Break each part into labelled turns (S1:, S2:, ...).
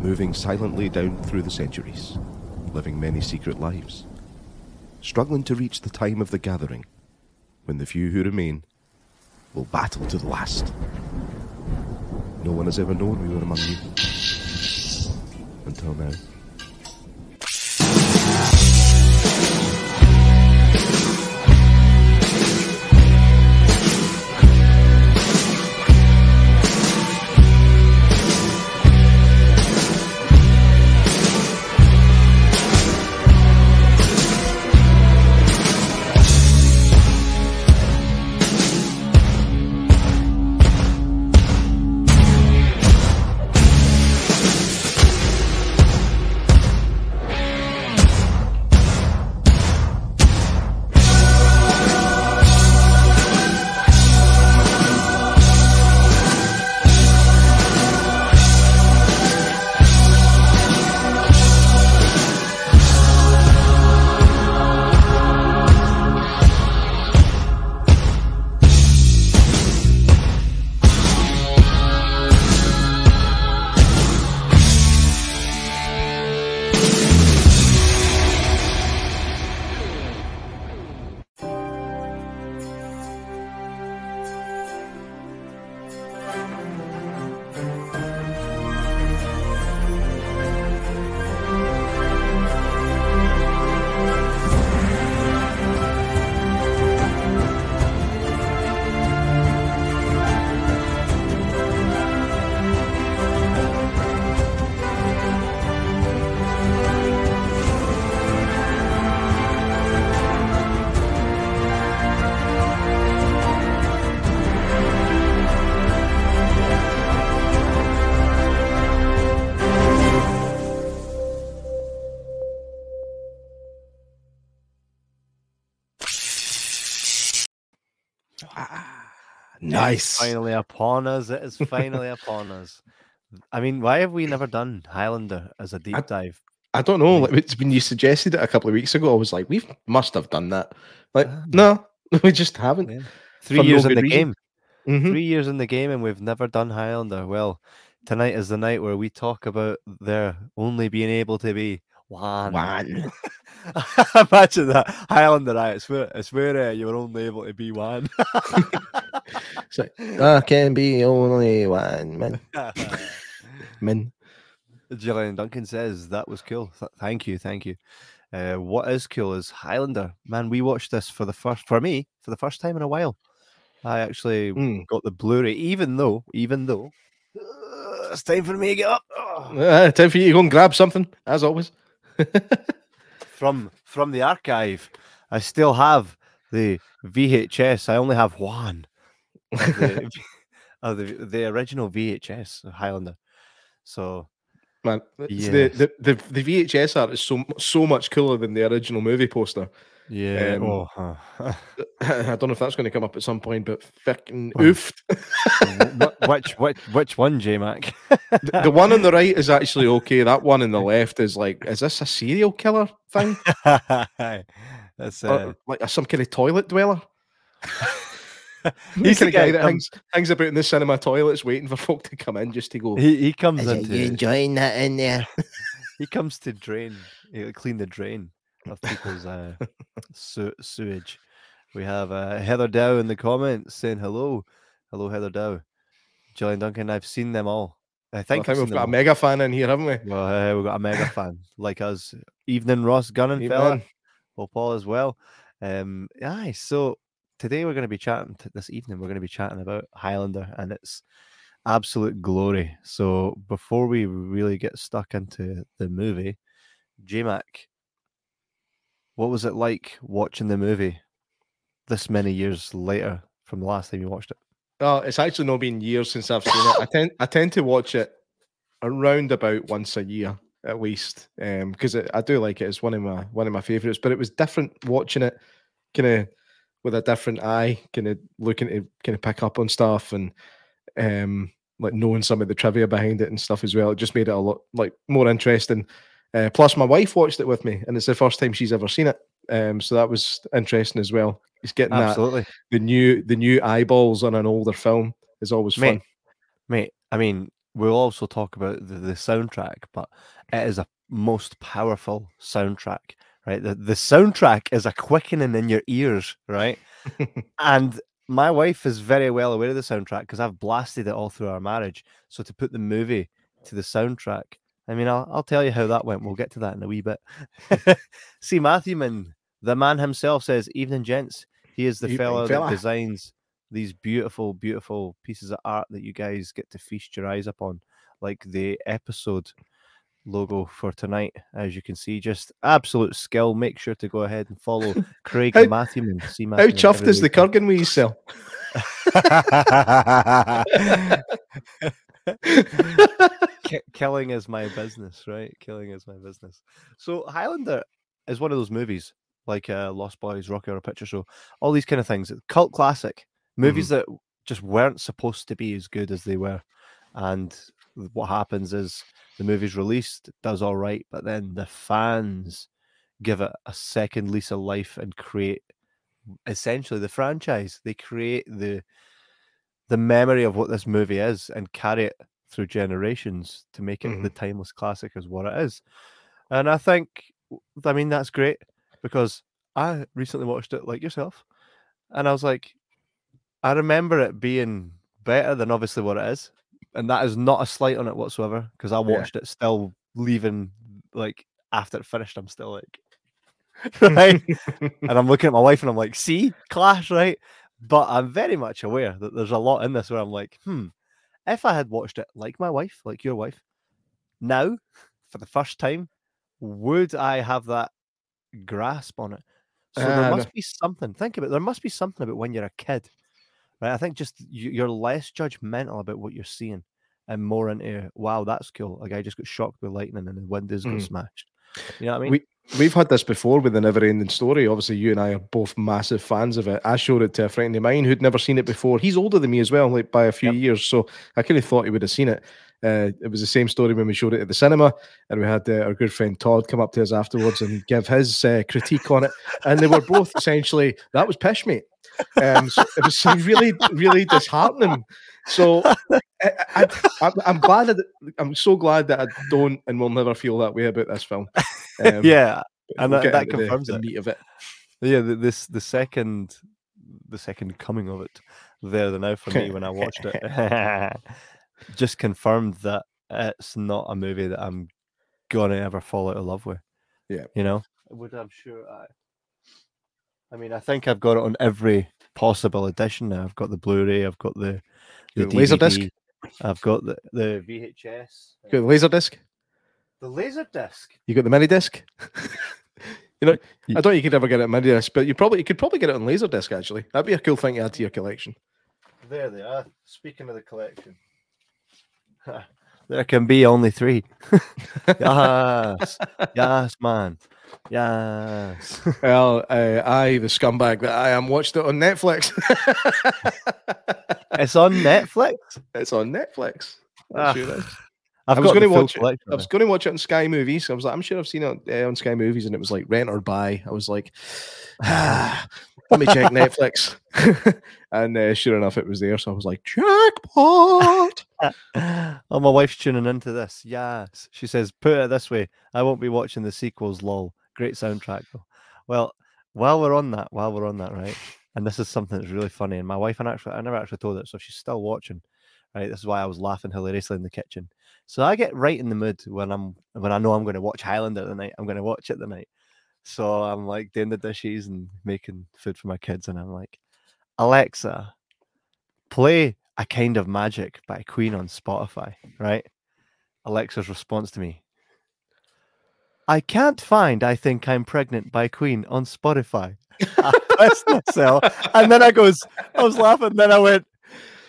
S1: moving silently down through the centuries, living many secret lives, struggling to reach the time of the gathering when the few who remain will battle to the last. No one has ever known we were among you. Until now.
S2: Nice.
S3: Finally upon us. It is finally upon us. I mean, why have we never done Highlander as a deep
S2: I-
S3: dive?
S2: I don't know. Like it's when you suggested it a couple of weeks ago, I was like, we must have done that. Like,
S3: Ah.
S2: no, we just haven't.
S3: Yeah. Three
S2: For no
S3: years in the
S2: reason.
S3: game.
S2: Mhm.
S3: Three years in the game, and we've never done Highlander. Well, tonight is the night where we talk about there only being able to be one.
S2: One.
S3: Imagine that Highlander. I swear, I swear, uh, you were only able to be one.
S2: It's like, there can be only one man. Man.
S3: Gillian Duncan says that was cool. Th- thank you, thank you. Uh, what is cool is Highlander. Man, we watched this for the first for me for the first time in a while. I actually
S2: Mm.
S3: got the Blu-ray, even though, even though uh, it's time for me to get up.
S2: Uh, time for you to go and grab something, as always.
S3: from from the archive. I still have the VHS. I only have one of the, of the, the original VHS of Highlander. So
S2: Man,
S3: Yes.
S2: the, the, the, the VHS art is so so much cooler than the original movie poster.
S3: Yeah,
S2: Um,
S3: oh, huh.
S2: I don't know if that's going to come up at some point, but fucking
S3: Well,
S2: oofed.
S3: Which which which one, J Mac?
S2: the, the one on the right is actually okay. That one on the left is like, is this a serial killer thing?
S3: That's
S2: Or,
S3: uh,
S2: like some kind of toilet dweller?
S3: he's
S2: He's
S3: the
S2: the guy
S3: guy
S2: that hangs, hangs about in the cinema toilets waiting for folk to come in just to go.
S3: he, he comes
S2: Is it
S3: into
S2: you enjoying that in there?
S3: he comes to drain uh, clean the drain of people's uh, su- sewage. We have uh, Heather Dow in the comments saying hello, hello Heather Dow, Gillian Duncan. I've seen them all. I
S2: I
S3: think,
S2: think,
S3: I've
S2: we've
S3: seen
S2: got a
S3: them
S2: mega fan in here, haven't we?
S3: Well, uh, we've got a mega fan like us. Evening, Ross Gunning fella. Hope all as well. Um, aye, so today we're going to be chatting. t- this evening we're going to be chatting about Highlander and its absolute glory. So before we really get stuck into the movie, JMac, what was it like watching the movie this many years later from the last time you watched it?
S2: Oh, it's actually not been years since I've seen it. I tend I tend to watch it around about once a year at least, because I do like it. It's one of my one of my favorites. But it was different watching it, kind of with a different eye, kind of looking to kind of pick up on stuff and um like knowing some of the trivia behind it and stuff as well. It just made it a lot like more interesting. Uh, plus, my wife watched it with me, and it's the first time she's ever seen it. Um, so that was interesting as well. It's getting that the new the new eyeballs on an older film is always fun.
S3: mate. Mate, I mean, we'll also talk about the, the soundtrack, but it is a most powerful soundtrack, right? The the soundtrack is a quickening in your ears, right? and my wife is very well aware of the soundtrack because I've blasted it all through our marriage. So to put the movie to the soundtrack, I mean, I'll, I'll tell you how that went. We'll get to that in a wee bit. See, Matthewman, the man himself says, Evening, gents. He is the
S2: Evening,
S3: fellow
S2: fella."
S3: that designs these beautiful, beautiful pieces of art that you guys get to feast your eyes upon, like the episode logo for tonight. As you can see, just absolute skill. Make sure to go ahead and follow Craig
S2: How-
S3: Matthewman. See
S2: How chuffed is the. Kurgan we sell?
S3: Ki- killing is my business, right? Killing is my business. So Highlander is one of those movies like uh, Lost Boys, Rocky Horror Picture Show, all these kind of things. Cult classic movies that just weren't supposed to be as good as they were, and what happens is the movie's released, does all right, but then the fans give it a second lease of life and create essentially the franchise. They create the the memory of what this movie is and carry it through generations to make it the timeless classic as what it is. And I think, I mean, that's great because I recently watched it like yourself, and I was like, I remember it being better than obviously what it is, and that is not a slight on it whatsoever because I
S2: Yeah.
S3: watched it still leaving like after it finished. I'm still like, right, and I'm looking at my wife and I'm like, see, clash, right? But I'm very much aware that there's a lot in this where I'm like, hmm, if I had watched it like my wife, like your wife, now for the first time, would I have that grasp on it? So
S2: Uh,
S3: there
S2: no.
S3: must be something. Think about it. There must be something about when you're a kid, right? I think just you- you're less judgmental about what you're seeing and more into, wow, that's cool. A guy just got shocked with lightning and the windows got
S2: Mhm.
S3: smashed. You know what I mean?
S2: We we've had this before with the never ending story. Obviously, you and I are both massive fans of it. I showed it to a friend of mine who'd never seen it before. He's older than me as well, like by a few
S3: Yep.
S2: years. So I kind of thought he would have seen it. Uh, it was the same story when we showed it at the cinema, and we had uh, our good friend Todd come up to us afterwards and give his uh, critique on it. And they were both essentially that was pish, mate. Um, so it was really, really disheartening. So I, I, I'm, I'm glad that I'm so glad that I don't and will never feel that way about this film. Um,
S3: yeah, and
S2: we'll
S3: that- that
S2: into the-
S3: confirms
S2: the, meat of it.
S3: yeah. The, this the second, the second coming of it there the now for me when I watched it, just confirmed that it's not a movie that I'm gonna ever fall out of love with.
S2: Yeah.
S3: you know. Would I'm sure I. I mean, I think I've got it on every possible edition now. I've got the Blu-ray. I've got the the
S2: The Laserdisc?
S3: DVD, I've got the the VHS.
S2: You got the laser disc.
S3: The laser disc.
S2: You got the mini disc. you know,
S3: Ye-
S2: I don't. think You could ever get it on mini disc, but you probably you could probably get it on laser disc. Actually, that'd be a cool thing to add to your collection.
S3: There they are. Speaking of the collection, there can be only three. yes, yes, man, yes.
S2: Well, uh, I, the scumbag that I am, watched it on Netflix.
S3: it's on Netflix.
S2: it's on Netflix.
S3: Ah,
S2: I'm sure it is.
S3: I've
S2: I was going to watch it. I was going to watch it on Sky Movies. I was like, I'm sure I've seen it uh, on Sky Movies, and it was like rent or buy. I was like, ah, let me check Netflix, and uh, sure enough, it was there. So I was like, jackpot!
S3: oh, my wife's tuning into this. Yes. She says, put it this way I won't be watching the sequels, lol. Great soundtrack. Well, while we're on that, while we're on that, right? And this is something that's really funny. And my wife, and actually, I never actually told her, so she's still watching, right? This is why I was laughing hilariously in the kitchen. So I get right in the mood when I'm, when I know I'm going to watch Highlander tonight. I'm going to watch it tonight. So I'm like doing the dishes and making food for my kids. And I'm like, Alexa, play A Kind of Magic by Queen on Spotify, right? Alexa's response to me I can't find I Think I'm Pregnant by Queen on Spotify. I and then I goes, I was laughing, then I went,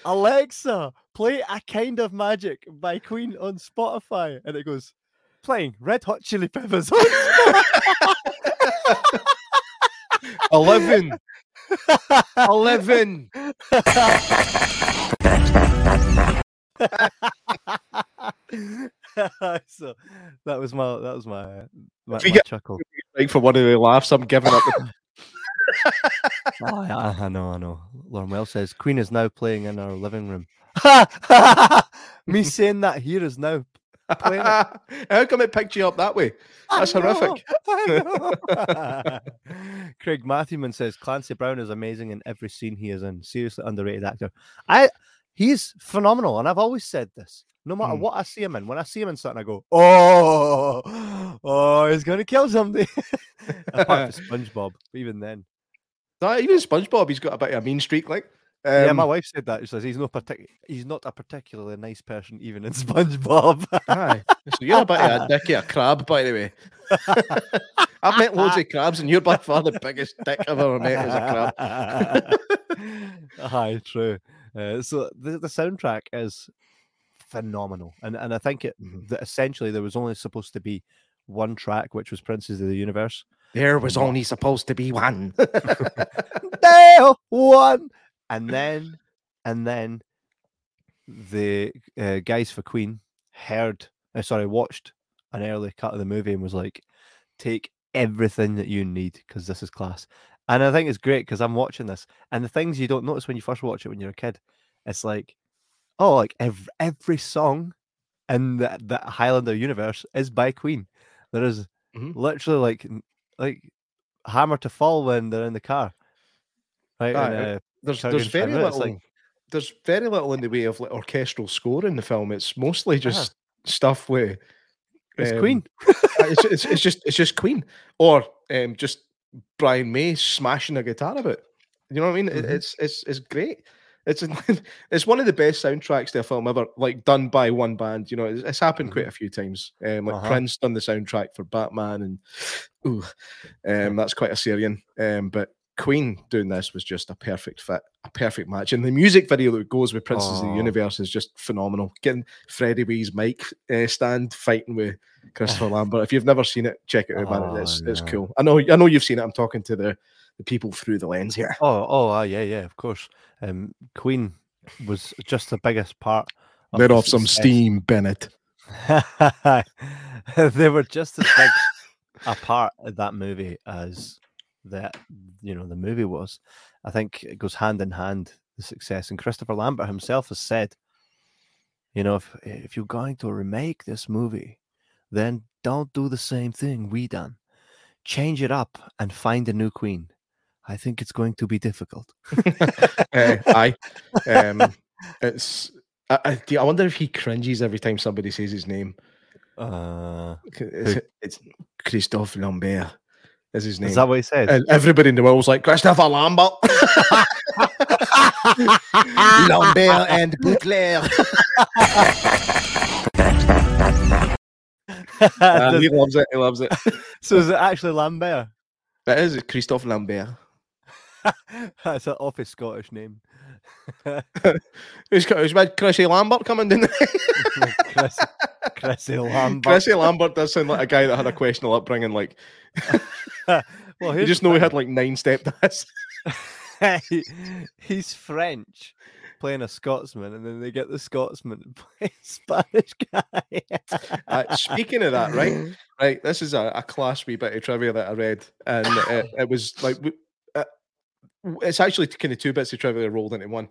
S3: Alexa, play A Kind of Magic by Queen on Spotify. And it goes, playing Red Hot Chili Peppers on
S2: Eleven, eleven.
S3: so that was my that was my my,
S2: If you
S3: my
S2: get-
S3: chuckle.
S2: Like for one of the laughs, I'm giving up. The-
S3: Oh, I, I know, I know. Lauren Well says Queen is now playing in our living room. Me saying that here is now playing.
S2: How come it picked you up that way? That's
S3: know,
S2: horrific.
S3: Craig Matthewman says Clancy Brown is amazing in every scene he is in. Seriously underrated actor. I he's phenomenal, and I've always said this. No matter
S2: Mm.
S3: what I see him in, when I see him in something, I go, "Oh, oh, he's gonna kill somebody." Apart from SpongeBob, even then,
S2: No, even SpongeBob, he's got a bit of a mean streak. Like,
S3: yeah,
S2: Um,
S3: my wife said that. She says he's no partic- he's not a particularly nice person, even in SpongeBob.
S2: Aye. So you're a bit of a a crab, by the way. I've met loads of crabs, and you're by far the biggest dick I've ever met as a crab.
S3: Aye, true. Uh, so the, the soundtrack is phenomenal, and and I think it
S2: Mhm.
S3: that essentially there was only supposed to be one track, which was Princes of the Universe.
S2: There was only supposed to be one.
S3: There, one, and then and then the uh, guys for Queen heard, uh, sorry, watched an early cut of the movie and was like, "Take everything that you need because this is class." And I think it's great because I'm watching this, and the things you don't notice when you first watch it when you're a kid, it's like, oh, like every every song in the, the Highlander universe is by Queen. There is
S2: Mhm.
S3: literally like like hammer to fall when they're in the car, right?
S2: Aye,
S3: and,
S2: uh, there's there's very little.
S3: like-
S2: there's very little in the way of like orchestral score in the film. It's mostly just stuff with
S3: it's
S2: um,
S3: Queen.
S2: uh, it's, it's, it's just it's just Queen or um, just Brian May smashing a guitar about. You know what I mean?
S3: Mhm.
S2: It's it's it's great. It's it's one of the best soundtracks to a film ever, like done by one band. You know, it's, it's happened quite a few times. Um, like
S3: Uh-huh.
S2: Prince done the soundtrack for Batman, and ooh, um, that's quite a Syrian. Um, but Queen doing this was just a perfect fit, a perfect match, and the music video that goes with Princes of the. Universe is just phenomenal. Getting Freddie Wee's mic uh, stand fighting with Christopher Lambert. If you've never seen it, check it out, man. It's it's cool. I know I know you've seen it. I'm talking to the the people through the lens here.
S3: Oh, oh, ah, yeah, yeah, of course. Um, Queen was just the biggest part. of
S2: Let off some
S3: success.
S2: steam, Bennett.
S3: they were just as big a part of that movie as that you know the movie was. I think it goes hand in hand the success. And Christopher Lambert himself has said, you know, if if you're going to remake this movie, then don't do the same thing we done. Change it up and find a new queen. I think it's going to be difficult.
S2: uh, aye. Um, it's. I, I, I wonder if he cringes every time somebody says his name.
S3: Uh,
S2: It's, it's Christophe Lambert. Is his name?
S3: is that what he said?
S2: and everybody in the world was like Christopher Lambert, Lambert and Butler. Uh, he loves it. He loves it.
S3: so is it actually Lambert?
S2: That is Christophe Lambert.
S3: That's an awful Scottish name.
S2: Who's, who's with Chrissy Lambert coming in?
S3: Chris, Chrissy Lambert.
S2: Chrissy Lambert does sound like a guy that had a questionable upbringing. Like
S3: well,
S2: you just know he had like nine stepdads.
S3: He- he's French playing a Scotsman, and then they get the Scotsman to play a Spanish guy.
S2: Uh, speaking of that, right? Right. This is a, a class wee bit of trivia that I read, and it, it was like w- uh, w- it's actually kind of two bits of trivia rolled into one.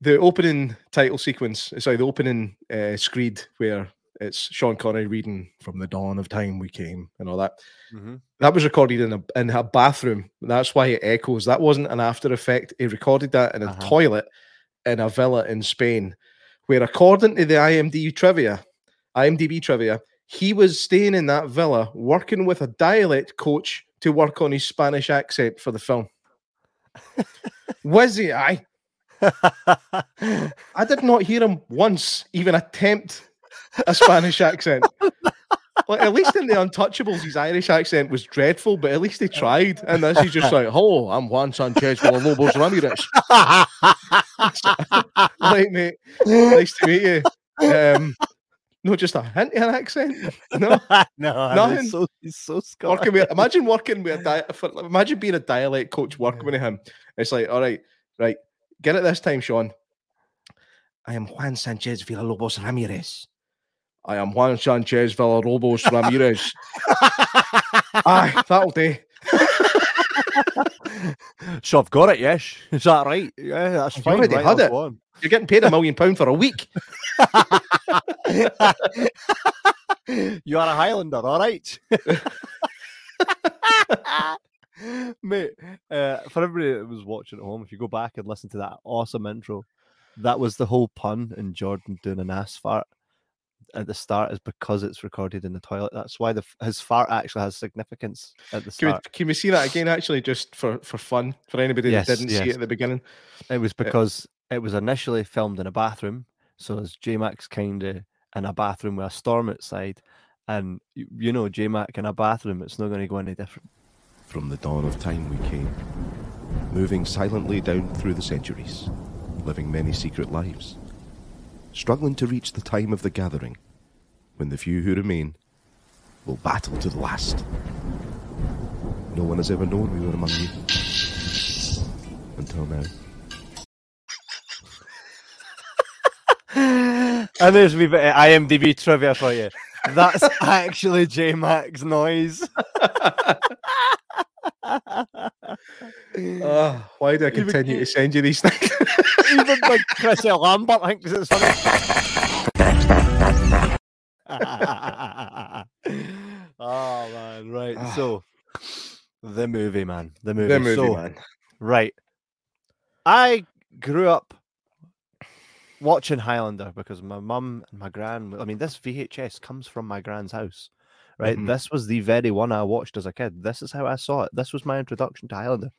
S2: The opening title sequence, sorry, the opening uh, screed where it's Sean Connery reading "From the dawn of time we came" and all that.
S3: Mhm.
S2: That was recorded in a in a bathroom. That's why it echoes. That wasn't an after effect. He recorded that in a
S3: Uh-huh.
S2: toilet in a villa in Spain, where according to the IMDb trivia, IMDb trivia, he was staying in that villa working with a dialect coach to work on his Spanish accent for the film. Was he? I I did not hear him once even attempt a Spanish accent. Like at least in the Untouchables, his Irish accent was dreadful, but at least he tried. And this is just like, "Hello, I'm Juan Sanchez Villalobos Ramirez." Like, mate, nice to meet you. Um, no, just a hint of an accent. No,
S3: no,
S2: Nothing.
S3: he's so, he's so Scottish.
S2: working with imagine working with a di- for, imagine being a dialect coach working with him. It's like, all right, right, get it this time, Sean. I am Juan Sanchez Villalobos Ramirez. I am Juan Sanchez Villalobos Ramirez. Aye, that'll do.
S3: so I've got it, yes. Is that right? Yeah, that's
S2: You've
S3: fine.
S2: already
S3: right,
S2: had it. You're getting paid a million pound for a week.
S3: you are a Highlander, all right. Mate, uh, for everybody that was watching at home, if you go back and listen to that awesome intro, that was the whole pun in Jordan doing an ass fart at the start is because it's recorded in the toilet. That's why the his fart actually has significance at the
S2: Can we,
S3: start.
S2: can we see that again, actually, just for, for fun, for anybody
S3: Yes,
S2: that didn't see it at the beginning?
S3: It was uh, because it was initially filmed in a bathroom. So as J Max kind of in a bathroom with a storm outside, and y- you know J Mac in a bathroom, it's not going to go any different.
S1: From the dawn of time we came, moving silently down through the centuries, living many secret lives, struggling to reach the time of the gathering, when the few who remain will battle to the last. No one has ever known we were among you. Until now.
S3: And there's a wee bit of IMDb trivia for you. That's actually J Mac's noise.
S2: Why do I
S3: Even-
S2: continue to send you these things?
S3: Even like Chrissy Lambert thinks it's funny. oh man, right.
S2: Ah.
S3: So the movie, man. The movie.
S2: the movie,
S3: so,
S2: man.
S3: Right. I grew up watching Highlander because my mum and my gran. I mean, this VHS comes from my gran's house, right?
S2: Mhm.
S3: This was the very one I watched as a kid. This is how I saw it. This was my introduction to Highlander.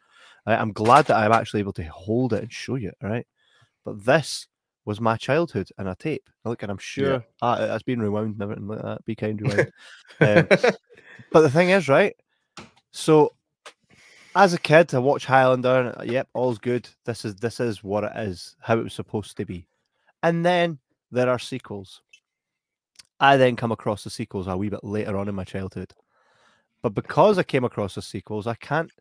S3: I- I'm glad that I'm actually able to hold it and show you, right? But this was my childhood and a tape. Look, and I'm sure ah, it's been rewound and everything like that. Be kind, rewound. um, but the thing is, right? So, as a kid, I watch Highlander. And, uh, yep, all's good. This is this is what it is, how it was supposed to be. And then there are sequels. I then come across the sequels a wee bit later on in my childhood. But because I came across the sequels, I can't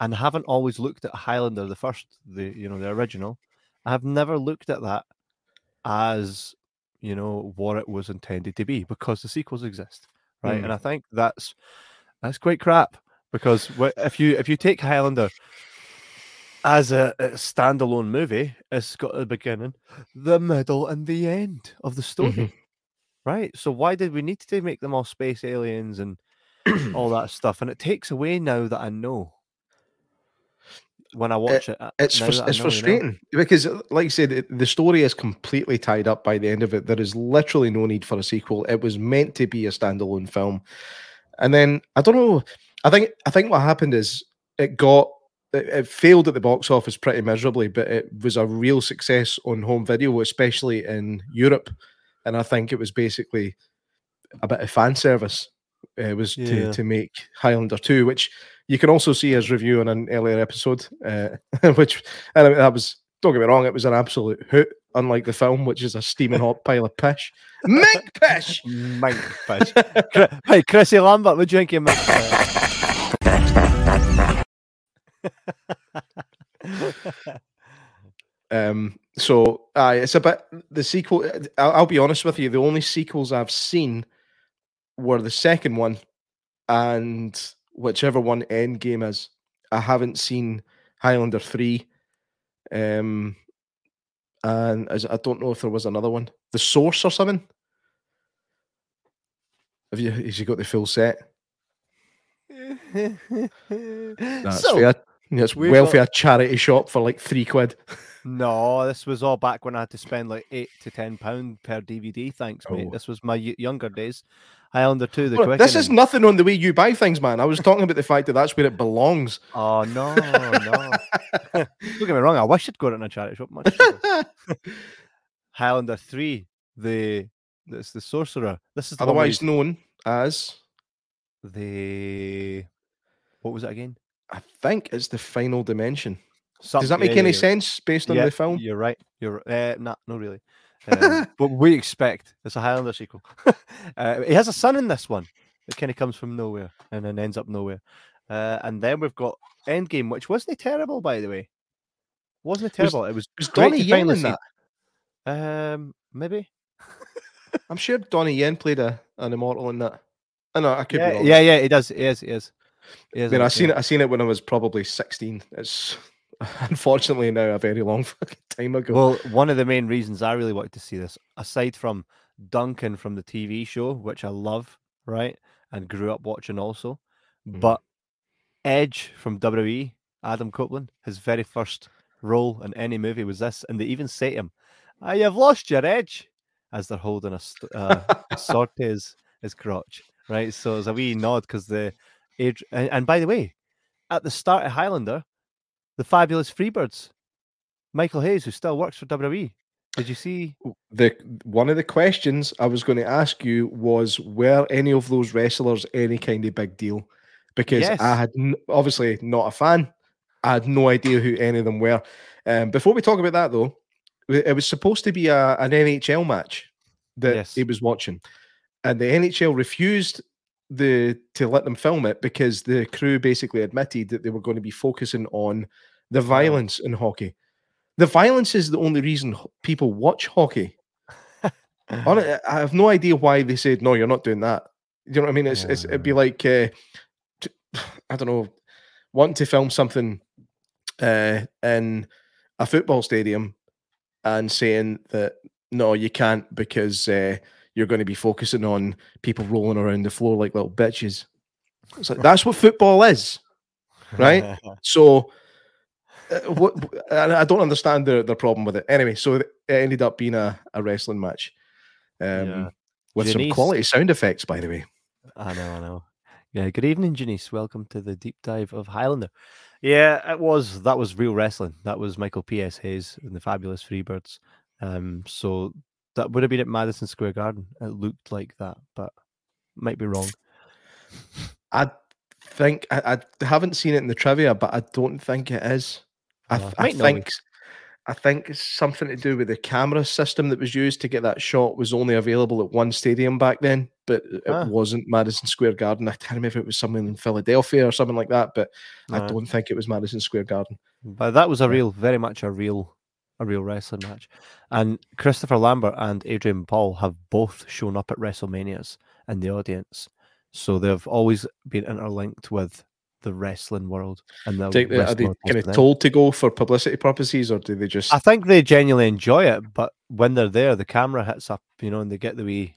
S3: and haven't always looked at Highlander, the first, the you know, the original. I have never looked at that as you know what it was intended to be because the sequels exist, right?
S2: Mm.
S3: And I think that's that's quite crap because if you if you take Highlander as a, a standalone movie, it's got the beginning, the middle, and the end of the story,
S2: Mhm.
S3: Right? So why did we need to make them all space aliens and all that stuff? And it takes away now that I know when I watch it. uh,
S2: It's
S3: now
S2: frus-
S3: that I
S2: it's
S3: know, you know?
S2: frustrating because, uh, like I said, it- the story is completely tied up by the end of it. There is literally no need for a sequel. It was meant to be a standalone film, and then I don't know. I think I think what happened is it got it, it failed at the box office pretty miserably, but it was a real success on home video, especially in Europe. And I think it was basically a bit of fan service. It was
S3: Yeah.
S2: to, to make Highlander 2, which you can also see his review on an earlier episode, uh, which and that was don't get me wrong, it was an absolute hoot, unlike the film, which is a steaming hot pile of pish. Mink pish!
S3: Mink. Chri- hey, Chrissy Lambert, what do you think of mink?
S2: Um, so uh, it's a bit the sequel. uh, I'll, I'll be honest with you, the only sequels I've seen were the second one and whichever one Endgame is. I haven't seen Highlander 3. Um, and as, I don't know if there was another one, The Source or something. Have you, has you got the full set? That's
S3: so,
S2: fair. Yeah, it's
S3: we've
S2: welfare
S3: got-
S2: charity shop for like three quid.
S3: no, this was all back when I had to spend like eight to ten pound per DVD. Thanks, mate.
S2: Oh.
S3: This was my younger days. Highlander two, the
S2: Look, this is nothing on the way you buy things, man. I was talking about the fact that that's where it belongs.
S3: Oh no, no. Don't get me wrong. I wish I'd got it in a charity shop. Much. Highlander three, the it's the sorcerer. This is the
S2: Otherwise known as,
S3: the what was it again?
S2: I think it's the final dimension.
S3: Some-
S2: Does that make
S3: yeah,
S2: any sense based on
S3: yeah,
S2: the film?
S3: You're right. You're uh, not no really. Um, but we expect it's a Highlander sequel. uh, he has a son in this one that kind of comes from nowhere and then ends up nowhere. Uh, and then we've got Endgame, which wasn't terrible, by the way. Wasn't it
S2: Was-
S3: terrible? it was
S2: Was Donnie Yen in
S3: see-
S2: that?
S3: Um, maybe.
S2: I'm sure Donnie Yen played a, an immortal in that. I know I could
S3: Yeah,
S2: be wrong.
S3: yeah, yeah, he does. He is. He is. He
S2: I
S3: is
S2: mean,
S3: a-
S2: I seen it. I seen it when I was probably sixteen. It's unfortunately now a very long fucking time ago.
S3: Well, one of the main reasons I really wanted to see this, aside from Duncan from the TV show, which I love, right, and grew up watching also,
S2: Mhm.
S3: but Edge from WWE, Adam Copeland, his very first role in any movie was this, and they even say to him, "Ah, you've lost your edge," as they're holding a, st- uh, a sword to his, his crotch, right? So it's a wee nod because the age, and, and by the way, at the start of Highlander, the fabulous Freebirds, Michael Hayes, who still works for WWE. Did you see?
S2: the one of the questions I was going to ask you was were any of those wrestlers any kind of big deal? Because
S3: Yes.
S2: I had n- obviously not a fan. I had no idea who any of them were. Um, before we talk about that though, it was supposed to be a, an NHL match that
S3: Yes.
S2: he was watching, and the NHL refused the to let them film it because the crew basically admitted that they were going to be focusing on the violence in hockey. The violence is the only reason people watch hockey. I have no idea why they said no. You're not doing that. You know what I mean? It's, it's it'd be like uh, I don't know, wanting to film something uh, in a football stadium and saying that no, you can't because uh, you're going to be focusing on people rolling around the floor like little bitches. It's like, that's what football is. right? So, uh, what I don't understand their, their problem with it. Anyway, so it ended up being a, a wrestling match um,
S3: Yeah.
S2: with
S3: Janice-
S2: some quality sound effects, by the way.
S3: I know, I know. Yeah, good evening, Janice. Welcome to the deep dive of Highlander. Yeah, it was that was real wrestling. That was Michael P.S. Hayes and the Fabulous Freebirds. Um, so that would have been at Madison Square Garden. It looked like that, but might be wrong.
S2: I think I, I haven't seen it in the trivia, but I don't think it is. I, th- I
S3: might not
S2: think I think it's something to do with the camera system that was used to get that shot was only available at one stadium back then, but it
S3: Ah.
S2: wasn't Madison Square Garden. I can't remember if it was somewhere in Philadelphia or something like that, but I
S3: Uh,
S2: don't think it was Madison Square Garden.
S3: But that was a real, very much a real, a real wrestling match. And Christopher Lambert and Adrian Paul have both shown up at WrestleManias in the audience, so they've always been interlinked with the wrestling world. And the
S2: Take the, are they kind of told to go for publicity purposes, or do they just?
S3: I think they genuinely enjoy it, but when they're there, the camera hits up, you know, and they get the wee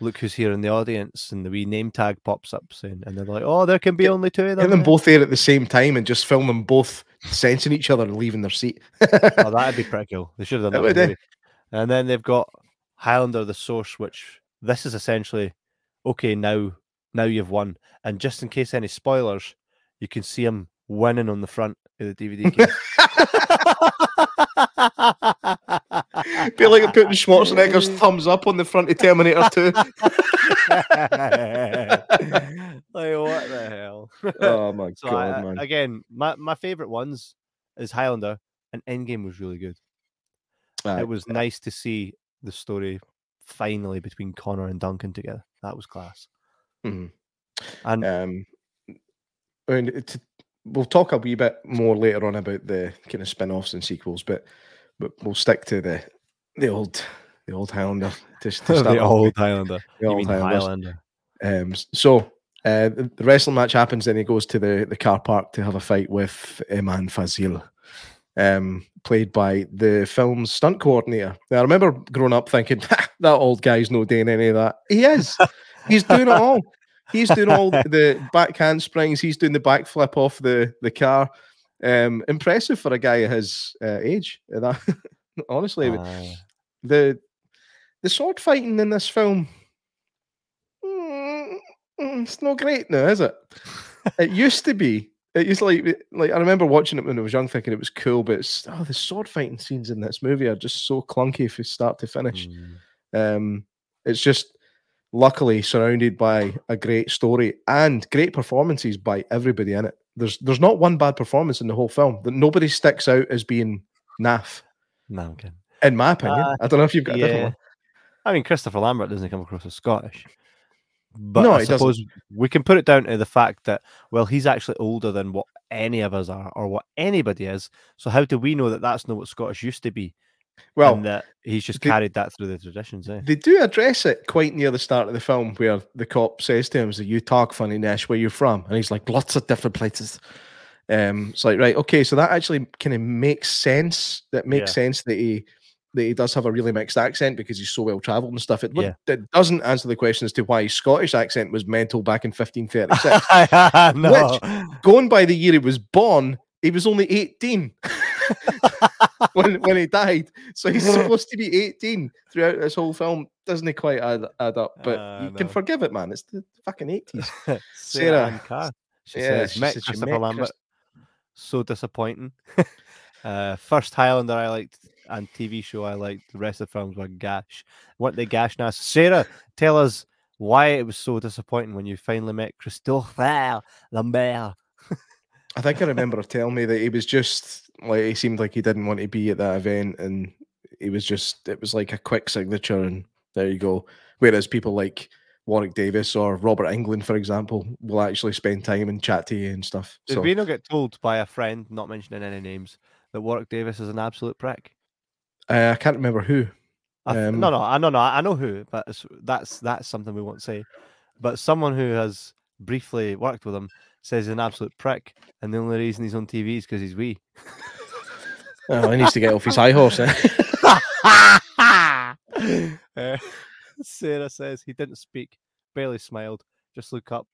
S3: look who's here in the audience, and the wee name tag pops up saying, and they're like, "Oh, there can be
S2: Get-
S3: only two of
S2: Get
S3: them."
S2: them
S3: there."
S2: both there at the same time and just film them both sensing each other and leaving their seat.
S3: Oh, that'd be pretty cool. They should have done that. in
S2: eh?
S3: And then they've got Highlander the Source, which this is essentially okay. Now, now you've won, and just in case any spoilers, you can see him winning on the front of the DVD case.
S2: Be like putting Schwarzenegger's thumbs up on the front of Terminator 2.
S3: like what the hell?
S2: oh my
S3: So
S2: god,
S3: I-
S2: man.
S3: again, my, my favorite ones is Highlander, and Endgame was really good. It was nice to see the story finally between Connor and Duncan together. That was class.
S2: Mhm.
S3: And
S2: Um, and we'll talk a wee bit more later on about the kind of spin-offs and sequels, but but we'll stick to the the old the old Highlander to, to start
S3: the old Highlander.
S2: the
S3: You
S2: old
S3: mean Highlander?
S2: Um, so uh, the, the wrestling match happens, then he goes to the, the car park to have a fight with Iman Fasil, um, played by the film's stunt coordinator. Now, I remember growing up thinking, that old guy's no doing any of that. He is. He's doing it all. He's doing all the- back handsprings. He's doing the backflip off the, the car. Um, impressive for a guy his uh, age. Uh, That, honestly,
S3: Aye.
S2: the the sword fighting in this film mm, mm, it's not great now is it? It used to be it used to like like i remember watching it when i was young thinking it was cool but it's oh the sword fighting scenes in this movie are just so clunky from start to finish.
S3: Mm.
S2: um it's just luckily surrounded by a great story and great performances by everybody in it. There's there's not one bad performance in the whole film. That nobody sticks out as being naff.
S3: No,
S2: in my opinion.
S3: Uh,
S2: i don't know if you've got a different one
S3: I mean, Christopher Lambert doesn't come across as Scottish. But
S2: No,
S3: I
S2: he doesn't.
S3: suppose we can put it down to the fact that, well, he's actually older than what any of us are or what anybody is. So how do we know that that's not what Scottish used to be?
S2: Well,
S3: and that he's just
S2: the-
S3: carried that through the traditions. Eh?
S2: They do address it quite near the start of the film where the cop says to him, you talk funny, Nash, where you from? And he's like, Lots of different places. Um, it's like, right, okay, so that actually kind of makes sense. That makes
S3: Yeah.
S2: sense that he that he does have a really mixed accent because he's so well traveled and stuff. It,
S3: Yeah.
S2: it doesn't answer the question as to why his Scottish accent was mental back in 1536.
S3: no.
S2: Going by the year he was born, he was only 18 when, when he died. So he's supposed to be 18 throughout this whole film. Doesn't he quite add, add up? But
S3: Uh,
S2: you can forgive it, man. It's the fucking 80s.
S3: Sarah,
S2: Sarah.
S3: She
S2: Yeah,
S3: says,
S2: she
S3: met
S2: says
S3: Christopher
S2: met
S3: Lambert.
S2: Chris-
S3: So disappointing. uh, first Highlander I liked and TV show I liked. The rest of the films were gash. What they gash now? Sarah, tell us why it was so disappointing when you finally met Christopher Lambert.
S2: I think I remember her telling me that he was just like, he seemed like he didn't want to be at that event. And he was just, it was like a quick signature. And there you go. Whereas people like Warwick Davis or Robert Englund, for example, will actually spend time and chat to you and stuff.
S3: Did
S2: So
S3: we not get told by a friend, not mentioning any names, that Warwick Davis is an absolute prick?
S2: Uh, I can't remember who.
S3: Th-
S2: Um,
S3: no, no, I know, no, I know who, but it's, that's that's something we won't say. But someone who has briefly worked with him says he's an absolute prick, and the only reason he's on TV is because he's wee.
S2: Oh, he needs to get off his high horse. Eh?
S3: Uh, Sarah says he didn't speak, barely smiled, just looked up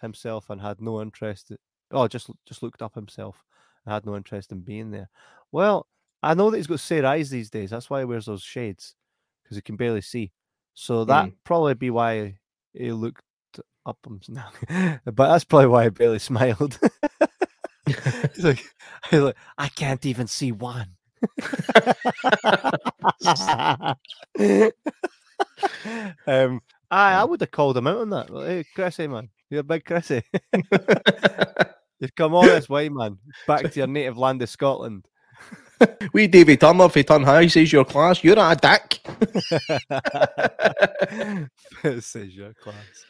S3: himself and had no interest. Oh, just just looked up himself and had no interest in being there. Well, I know that he's got Sarah eyes these days. That's why he wears those shades because he can barely see. So that probably be why he looked up him. No. but that's probably why he barely smiled. he's like, he's like, I can't even see one. um, I, I would have called him out on that. Like, hey, Chrissy, man, you're a big Chrissy. You've come all this way, man, back to your native land of Scotland.
S2: We Davy Turner, he turn high, says your class, you're a dick.
S3: Says your class.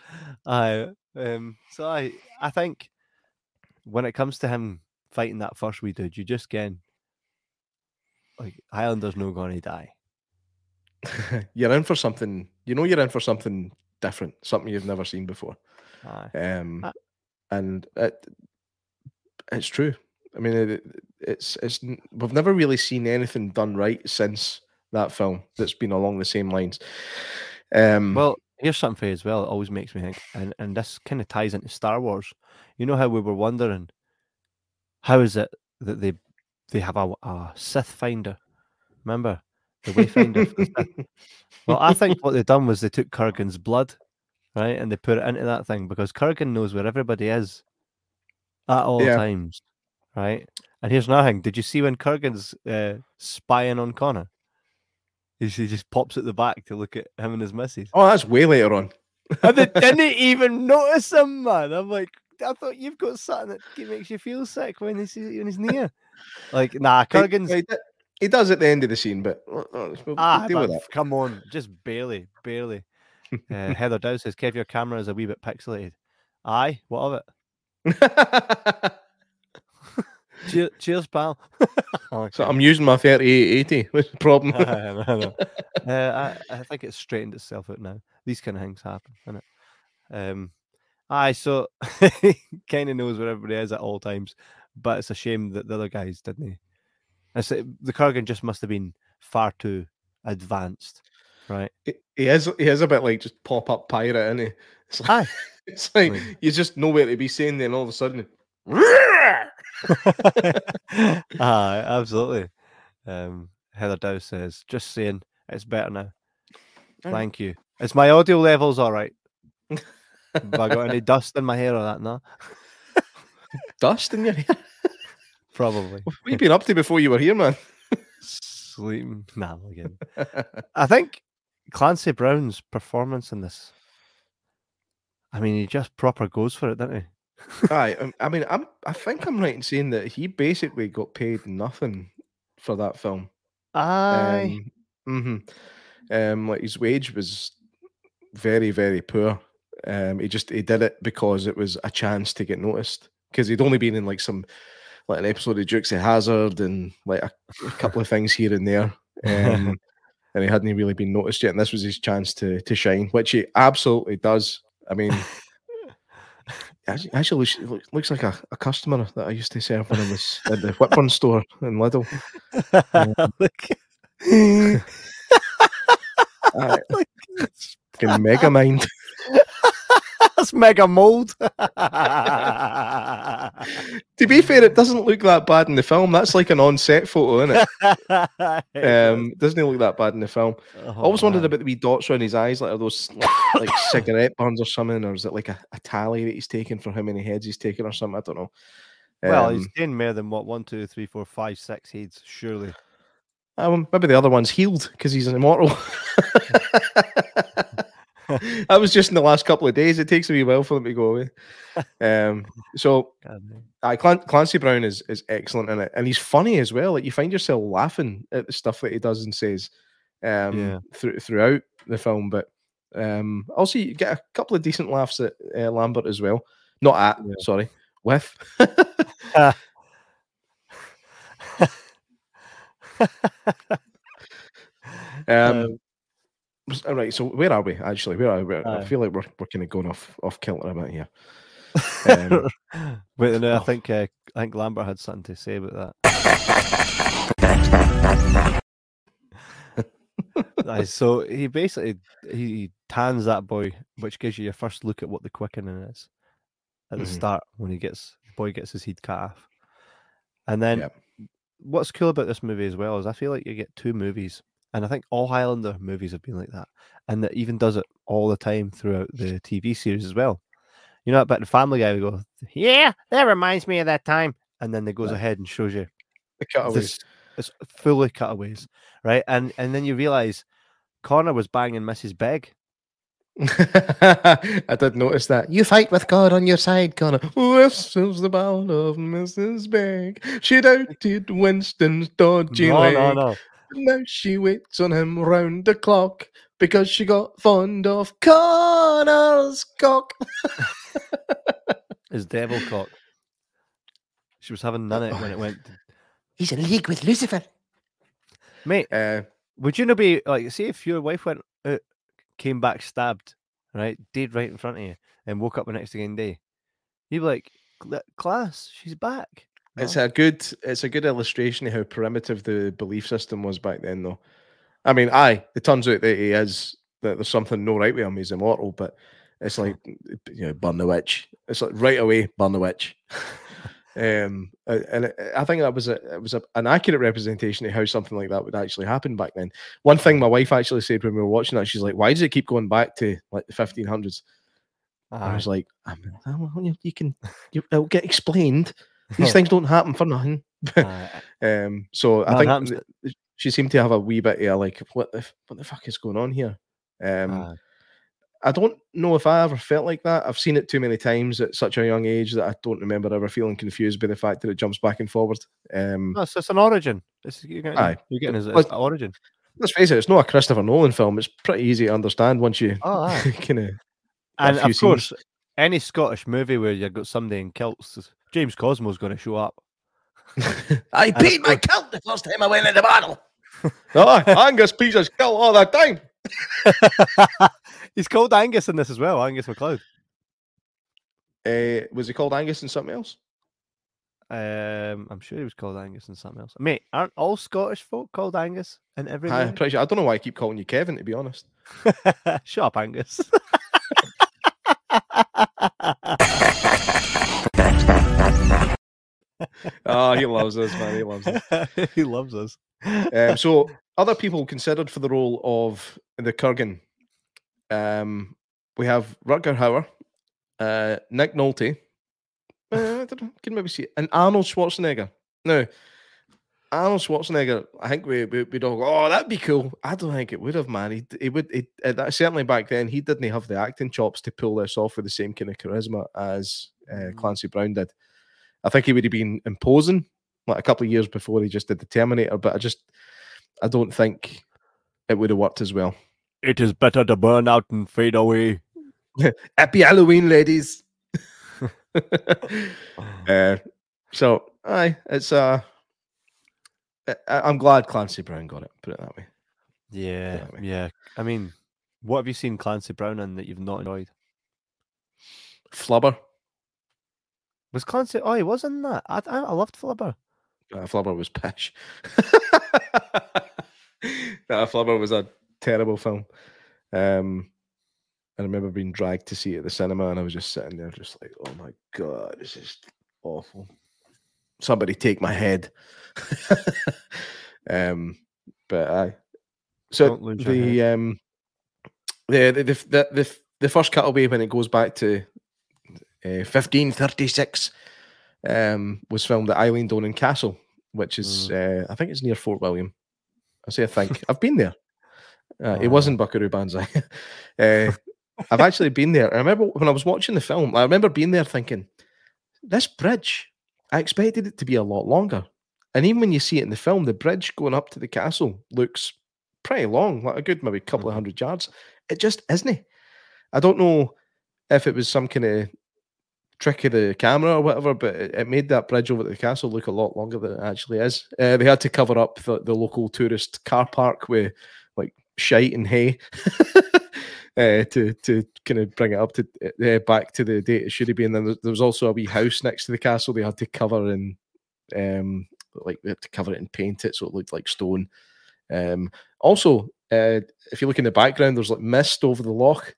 S3: I um so I I think when it comes to him fighting that first wee dude, you just can like Highlander's no gonna die.
S2: you're in for something. You know, you're in for something different, something you've never seen before.
S3: Aye.
S2: Um,
S3: Uh,
S2: and it, it's true. I mean, it, it's it's we've never really seen anything done right since that film that's been along the same lines. Um,
S3: Well, here's something for you as well. It always makes me think, and, and this kind of ties into Star Wars. You know how we were wondering how is it that they they have a, a Sith finder? Remember the Wayfinder? the? Well, I think what they've done was they took Kurgan's blood, right, and they put it into that thing because Kurgan knows where everybody is at all
S2: Yeah.
S3: times, right? And here's another thing: Did you see when Kurgan's uh, spying on Connor? He just pops at the back to look at him and his missus,
S2: oh, that's way later on.
S3: and they didn't even notice him, man. I'm like, I thought you've got something that makes you feel sick when he sees you in near. Like, nah, Kurgan's
S2: he, he does at the end of the scene, but uh, uh, we'll,
S3: Ah,
S2: deal with
S3: but come on, just barely, barely. Uh, Heather Dow says, Kev, your camera is a wee bit pixelated. Aye, what of it?
S2: That.
S3: Cheer, cheers, pal. Oh,
S2: so I'm using my 3880. What's the problem?
S3: I know, I. Uh, I, I think it's straightened itself out now. These kind of things happen, innit? Um, aye, so kind of knows where everybody is at all times, but it's a shame that the other guys didn't. He? It's, uh, the Kurgan just must have been far too advanced, right?
S2: He- is he is a bit like just pop up pirate, isn't he? It's like,
S3: Aye.
S2: it's like
S3: Like-
S2: you just know where to be saying, then all of a sudden,
S3: Aye, absolutely. Um, Heather Dow says, just saying, it's better now. Thank you. Is my audio levels all right? Have I got any dust in my hair or that? No,
S2: dust in your hair.
S3: probably.
S2: What have you been up to before you were here, man?
S3: Sleeping. Nah, only. I think Clancy Brown's performance in this. I mean, he just proper goes for it, doesn't he?
S2: Aye, um, I mean, I'm I think I'm right in saying that he basically got paid nothing for that film.
S3: Aye.
S2: Um, mhm. um, like his wage was very, very poor. Um, he just he did it because it was a chance to get noticed. Because he'd only been in like some like an episode of Dukes of Hazzard and like a, a couple of things here and there. um, and he hadn't really been noticed yet. And this was his chance to to shine, which he absolutely does. I mean, actually, looks, looks like a, a customer that I used to serve when I was at the Whitburn store in Lidl.
S3: Look.
S2: Uh, fucking mega mind.
S3: That's mega mold.
S2: To be fair, it doesn't look that bad in the film. That's like an on-set photo, isn't it? Um, doesn't look that bad in the film. I always wondered about the wee dots around his eyes, like are those like, like cigarette burns or something, or is it like a, a tally that he's taken for how many heads he's taken or something? I don't know.
S3: Well,
S2: Um,
S3: he's doing more than what one, two, three, four, five, six heads, surely.
S2: um, maybe the other one's healed because he's an immortal. that was just in the last couple of days. It takes a wee while for them to go away. Um, so. I Clancy Brown is is excellent in it, and he's funny as well. Like you find yourself laughing at the stuff that he does and says um,
S3: Yeah.
S2: through, throughout the film. But um, also, you get a couple of decent laughs at uh, Lambert as well. Not at,
S3: Yeah.
S2: sorry, with. um,
S3: Um,
S2: all right, so where are we actually? Where are we? I feel like we're, we're kind of going off off kilter a bit here. Um,
S3: Wait, no, I
S2: oh.
S3: think uh, I think Lambert had something to say about that. Aye, so he basically he tans that boy, which gives you your first look at what the quickening is at the
S2: Mhm.
S3: start when he gets boy gets his head cut off. And then
S2: Yep.
S3: what's cool about this movie as well is I feel like you get two movies, and I think all Highlander movies have been like that, and that even does it all the time throughout the TV series as well. You know, but the Family Guy we go, "Yeah, that reminds me of that time," and then it goes ahead and shows you
S2: the cutaways.
S3: this it's fully cutaways, right? And and then you realize Connor was banging Mrs. Begg.
S2: I did notice that. You fight with God on your side, Connor. This is the ballad of Mrs. Begg. She doubted Winston's dodgy
S3: No,
S2: leg.
S3: no, no.
S2: Now she waits on him round the clock because she got fond of Connor's cock.
S3: His devil cock. She was having none of it when it went.
S4: He's in league with Lucifer.
S3: Mate,
S2: Uh,
S3: would you not be like, see if your wife went out, came back stabbed, right, dead right in front of you, and woke up the next again day, you'd be like, class, she's back.
S2: It's a good it's a good illustration of how primitive the belief system was back then though. I mean, aye, it turns out that he is that there's something no right with him, he's immortal, but it's like you know, burn the witch. It's like right away, burn the witch. um and I think that was a it was a, an accurate representation of how something like that would actually happen back then. One thing my wife actually said when we were watching that, she's like, Why does it keep going back to like the 1500s? I was like, well, you, you can, you, it'll get explained. These things don't happen for nothing. Um, so I think th- she seemed to have a wee bit of like, what the f- what the fuck is going on here? Um,
S3: aye.
S2: I don't know if I ever felt like that. I've seen it too many times at such a young age that I don't remember ever feeling confused by the fact that it jumps back and forward. Um,
S3: No, it's, it's an origin. It's, you're getting,
S2: Aye.
S3: you're getting his
S2: But-
S3: origin.
S2: let's face it, it's not a Christopher Nolan film. It's pretty easy to understand once you
S3: Oh,
S2: kind of.
S3: And of course, any Scottish movie where you've got somebody in kilts, James Cosmo's going to show up.
S4: I beat my
S3: course-
S4: count the first time I went in the battle.
S2: oh, Angus Peters kill all the time.
S3: He's called Angus in this as well, Angus MacLeod.
S2: Uh, was he called Angus in something else?
S3: Um, I'm sure he was called Angus and something else. Mate, aren't all Scottish folk called Angus and every
S2: I'm pretty sure. I don't know why I keep calling you Kevin. To be honest.
S3: Shut up, Angus.
S2: Oh, he loves us, man. He loves us.
S3: he loves us.
S2: Um, so, other people considered for the role of the Kurgan, um, we have Rutger Hauer, uh, Nick Nolte, uh, I don't know, can maybe see it, and Arnold Schwarzenegger. Now, Arnold Schwarzenegger, I think we, we we'd all go, oh, that'd be cool. I don't think it would have, man. He, he would, he, uh, that, certainly back then, he didn't have the acting chops to pull this off with the same kind of charisma as uh,
S3: Mm.
S2: Clancy Brown did. I think he would have been imposing like a couple of years before he just did the Terminator, but I just I don't think it would have worked as well.
S3: It is better to burn out and fade away.
S2: Happy Halloween, ladies. uh, so aye, it's uh I, I'm glad Clancy Brown got it. Put it that way.
S3: Yeah,
S2: that way.
S3: yeah. I mean, what have you seen Clancy Brown in that you've not enjoyed?
S2: Flubber.
S3: Was Clancy? Oh, he was in that. I, I, I loved Flubber.
S2: Uh, Flubber was pish. nah, Flubber was a terrible film. Um, I remember being dragged to see it at the cinema, and I was just sitting there, just like, "Oh my god, this is awful." Somebody take my head. um, but I. So
S3: Don't lose your
S2: the um, the the the the, the, the first cutaway when it goes back to uh, 1536 um, was filmed at Eilean Donan Castle, which is uh, I think it's near Fort William. I say I think I've been there. Uh, it
S3: Oh.
S2: wasn't Buckaroo Banzai. uh, I've actually been there. I remember when I was watching the film. I remember being there thinking, "This bridge, I expected it to be a lot longer." And even when you see it in the film, the bridge going up to the castle looks pretty long, like a good maybe couple of
S3: Mhm.
S2: hundred yards. It just isn't. I don't know if it was some kind of trick of the camera or whatever, but it, it made that bridge over the castle look a lot longer than it actually is. Uh, they had to cover up the, the local tourist car park with like shite and hay uh, to to kind of bring it up to uh, back to the date it should have been. And then there- there was also a wee house next to the castle they had to cover in um like they had to cover it and paint it so it looked like stone. Um, also, uh, if you look in the background, there's like mist over the loch.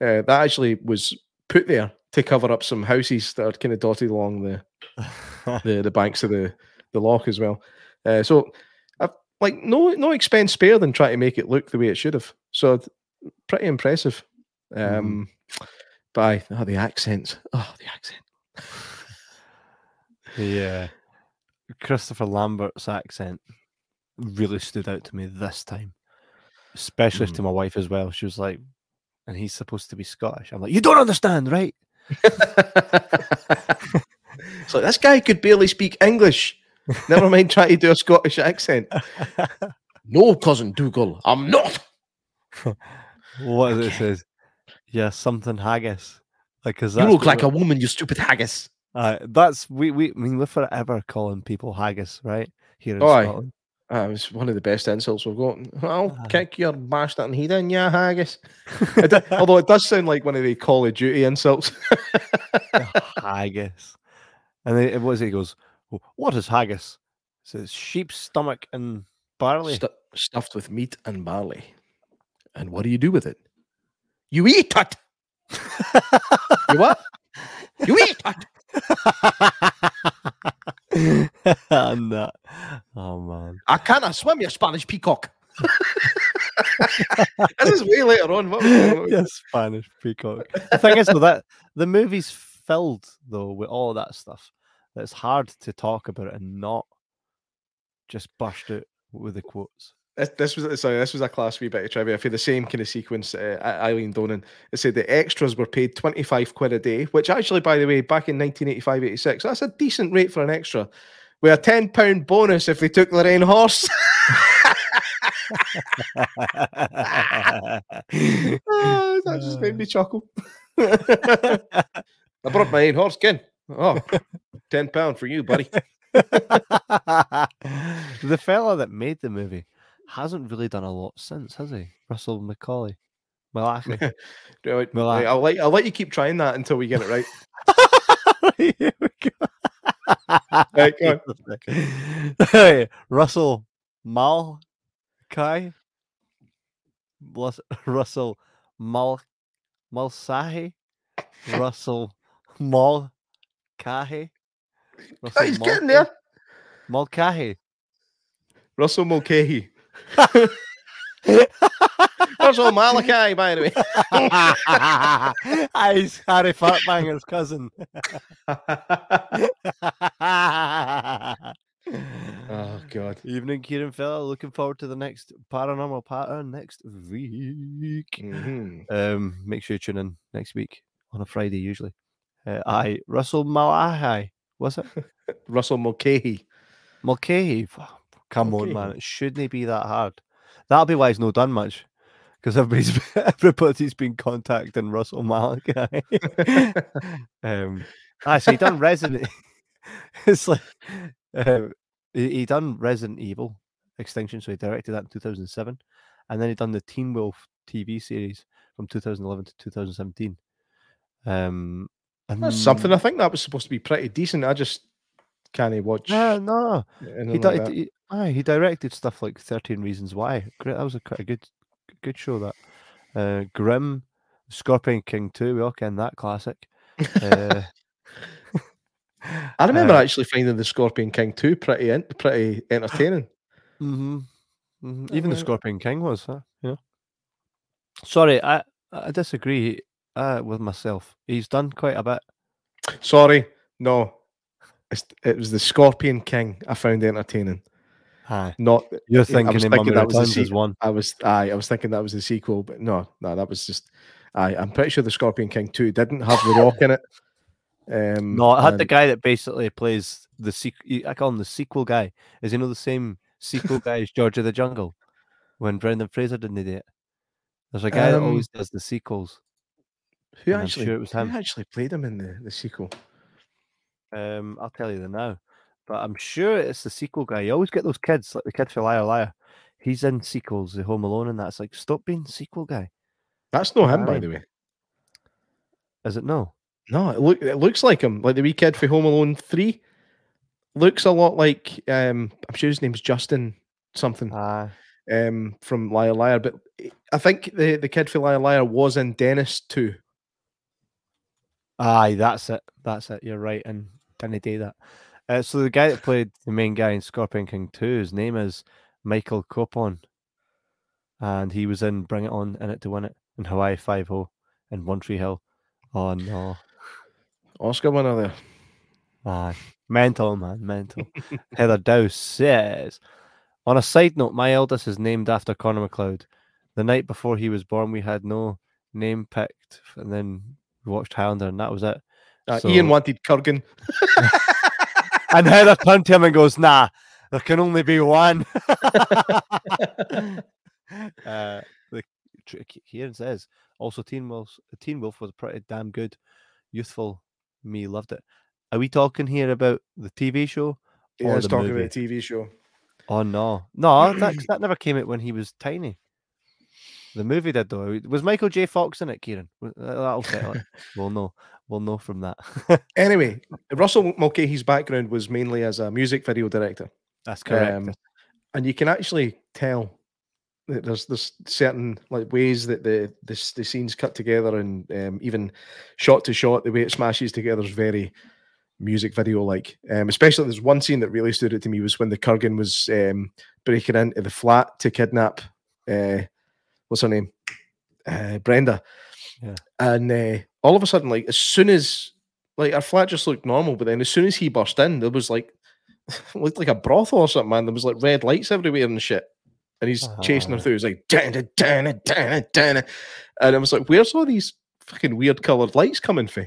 S2: Uh, that actually was put there to cover up some houses that are kind of dotted along the the, the banks of the the loch as well. Uh, so, I've, like no no expense spared in trying to make it look the way it should have. So, pretty impressive. Um, By oh, the accents, oh the accent.
S3: yeah. Christopher Lambert's accent really stood out to me this time, especially
S2: Mm.
S3: to my wife as well. She was like, and he's supposed to be Scottish. I'm like, you don't understand, right?
S2: It's like this guy could barely speak English. Never mind trying to do a Scottish accent. No, cousin Dougal, I'm not.
S3: what is it
S2: Okay.
S3: says? Yeah, something haggis. Like, cause
S2: You look like a woman, you stupid haggis.
S3: Uh, that's we we I mean we're forever calling people haggis, right? Here in
S2: aye.
S3: Scotland.
S2: Ah, it was one of the best insults we've got. I'll
S3: Aye.
S2: kick your bastard and head in, yeah, haggis. It although it does sound like one of the Call of Duty insults.
S3: haggis. And then it was he goes, "Oh, What is haggis? It says sheep's stomach and barley.
S2: Stu- stuffed with meat and barley. And what do you do with it? You eat it. You what? You eat it.
S3: Oh, and that. Oh man.
S2: I can't swim, you Spanish peacock. this is way later on. What
S3: yeah, Spanish peacock. The thing is though that the movie's filled though with all that stuff that it's hard to talk about it and not just burst it with the quotes.
S2: This, was sorry. This was a class wee bit of trivia for the same kind of sequence. Uh, Eilean Donan. It said the extras were paid twenty five quid a day, which actually, by the way, back in 1985-86, that's a decent rate for an extra. With a ten pound bonus if they took own horse. Ah, that just made me chuckle. I brought my own horse, Ken. Oh, 10 pound for you, buddy.
S3: the fella that made the movie hasn't really done a lot since, has he? Russell Macaulay. Malachi.
S2: Right,
S3: Well,
S2: right,
S3: I-
S2: I'll let I'll let you keep trying that until we get it right.
S3: Here we go.
S2: Right, go
S3: Hey, Russell Malkai. Bless- Russell Mal Malsahi. Russell Malkahi. Oh, Russell
S2: He's getting
S3: Mulcahy?
S2: there.
S3: Mulcahy.
S2: Russell Mulcahy. Russell Malachi, by the way.
S3: He's Harry Fartbanger's cousin.
S2: oh God.
S3: Evening, Kieran fella. Looking forward to the next paranormal pattern next week.
S2: Mhm.
S3: Um, make sure you tune in next week on a Friday, usually. Uh, I Russell Malachi was it
S2: Russell Mulcahy.
S3: Mulcahy? Come on, man! It shouldn't be that hard. That'll be why he's not done much, because everybody's everybody's been contacting Russell Malachi. um, ah, so he done Resident. it's like uh, he, he done Resident Evil Extinction, so he directed that in 2007, and then he done the Teen Wolf TV series from 2011 to 2017. Um, and
S2: That's something. I think that was supposed to be pretty decent. I just can't watch.
S3: No, no, he,
S2: like
S3: di-
S2: that.
S3: he, aye, he directed stuff like 13 Reasons Why. Great, that was a quite a good, good show. That uh, Grimm, Scorpion King 2. We all ken that classic. Uh,
S2: I remember
S3: uh,
S2: actually finding the Scorpion King two pretty en- pretty entertaining.
S3: mhm, mhm,
S2: Oh,
S3: Even the. Scorpion King was, huh? Know. Sorry, I I disagree uh, with myself. He's done quite a bit.
S2: Sorry, no, it was the Scorpion King I found entertaining.
S3: Aye.
S2: Not
S3: You're
S2: I
S3: thinking
S2: was thinking that was the
S3: one.
S2: I was aye, I was thinking that was the sequel, but no, no, that was just aye. I'm pretty sure the Scorpion King two didn't have the Rock in it. Um,
S3: No, it had the guy that basically plays the sequel. I call him the sequel guy. Is he know the same sequel guy as George of the Jungle when Brendan Fraser didn't do it? There's a guy that
S2: Um,
S3: always does the sequels.
S2: who actually
S3: sure it was
S2: who actually played him in the, the sequel.
S3: Um, I'll tell you the now, but I'm sure it's the sequel guy. You always get those kids, like the kid for Liar Liar. He's in sequels, the Home Alone, and that's like, stop being sequel guy.
S2: That's not him, by the way.
S3: Is it no?
S2: No, it look it looks like him, like the wee kid for Home Alone three. Looks a lot like um, I'm sure his name's Justin something
S3: Ah,
S2: um from Liar Liar, but I think the the kid for Liar Liar was in Dennis too.
S3: Aye, that's it. That's it. You're right. And didn't do that. Uh, so the guy that played the main guy in Scorpion King 2, his name is Michael Copon. And he was in Bring It On, In It to Win It, in Hawaii 5 0, in One Tree Hill. Oh no.
S2: Oscar winner there.
S3: Aye. Mental, man, mental. Heather Dow says, on a side note, my eldest is named after Connor MacLeod. The night before he was born, we had no name picked, and then we watched Highlander, and that was it.
S2: Uh,
S3: So-
S2: Ian wanted Kurgan.
S3: And Heather turned to him and goes, "Nah, there can only be one." uh, the Kieran says also Teen Wolf. Teen Wolf was pretty damn good, youthful. Me loved it. Are we talking here about the TV show?
S2: Yeah,
S3: or the
S2: talking
S3: movie?
S2: about the TV show.
S3: Oh no, no, that that never came out when he was tiny. The movie did though. Was Michael J. Fox in it, Kieran? Uh, That'll settle it. We'll know. We'll know from that.
S2: Anyway, Russell Mulcahy's background was mainly as a music video director.
S3: That's correct.
S2: Um, and you can actually tell that there's there's certain like ways that the this the scenes cut together and um, even shot to shot the way it smashes together is very music video like um, especially there's one scene that really stood out to me was when the Kurgan was um, breaking into the flat to kidnap uh, what's her name uh, Brenda
S3: Yeah.
S2: and uh, all of a sudden like as soon as like our flat just looked normal but then as soon as he burst in there was like looked like a brothel or something, man. There was like red lights everywhere and shit. And he's chasing her
S3: Ah.
S2: through. He's like, "Dana, Dana, Dana, Dana," and I was like, "Where's all these fucking weird coloured lights coming from?"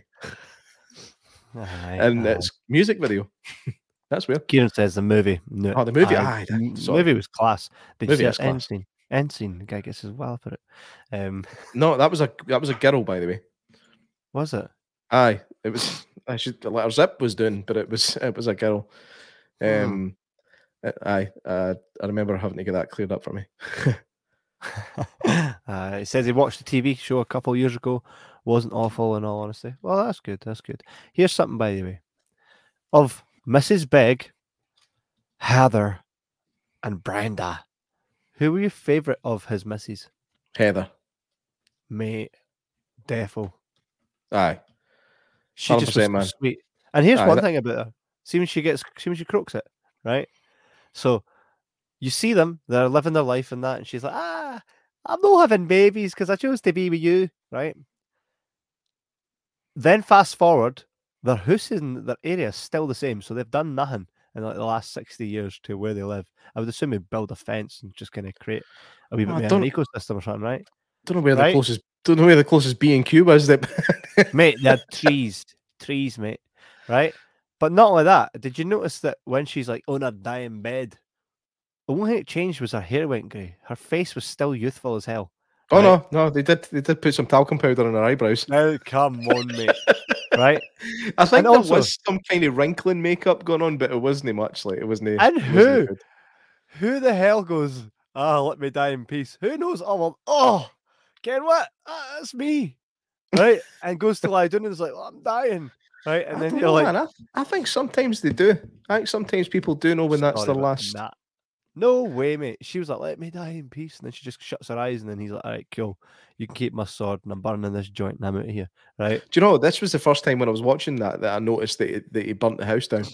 S3: Aye,
S2: And
S3: aye.
S2: it's music video. That's weird.
S3: Kieran says the movie. No,
S2: Oh, the movie, aye, that-
S3: m-
S2: sorry.
S3: movie was class. Did
S2: Movie
S3: you
S2: is
S3: see end
S2: class.
S3: End scene. The guy gets his well for it. Um,
S2: No, that was a that was a girl, by the way.
S3: was it?
S2: Aye, it was. I should like our zip was doing, but it was it was a girl.
S3: Hmm.
S2: Um, uh, aye, uh, I remember having to get that cleared up for me.
S3: uh, he says he watched the TV show a couple years ago. Wasn't awful, in all honesty. Well, that's good. That's good. Here's something, by the way, of Mrs. Begg, Heather, and Brenda. Who were your favourite of his misses?
S2: Heather.
S3: Mate, defo.
S2: Aye.
S3: She just was
S2: 100%, man.
S3: sweet. And here's
S2: Aye,
S3: one
S2: that-
S3: thing about her. See when she gets, see when she crooks it, right? So you see them, they're living their life and that, and she's like, ah, I'm not having babies because I chose to be with you, right? Then fast forward, their house in their area is still the same, so they've done nothing in like the last 60 years to where they live. I would assume they build a fence and just kind of create a wee bit
S2: ah,
S3: more of an ecosystem or something, right?
S2: Don't know where
S3: Right.
S2: the closest. Don't know where the closest B and Q was. That
S3: mate, they had trees, trees, mate, right? But not only that, did you notice that when she's like on a dying bed, the only thing that changed was her hair went grey. Her face was still youthful as hell.
S2: Oh
S3: Right.
S2: no, no, they did. They did put some talcum powder on her eyebrows.
S3: Now, come on, mate. right?
S2: I think
S3: And
S2: there
S3: also-
S2: was some kind of wrinkling makeup going on, but it wasn't much. Like it wasn't.
S3: And
S2: it wasn't
S3: who? Who the hell goes? Ah, let me die in peace. Who knows? Oh, well, oh, Ken, what? Ah, that's me, right? And goes to lie down and is like, oh, I'm dying, right? And
S2: I
S3: then you're
S2: know,
S3: like,
S2: I, I think sometimes they do. I think sometimes people do know when that's their last.
S3: No way, mate. She was like, "Let me die in peace," and then she just shuts her eyes, and then he's like, "All right, cool. You can keep my sword, and I'm burning this joint, and I'm out of here." Right?
S2: Do you know this was the first time when I was watching that that I noticed that he, that he burnt the house down.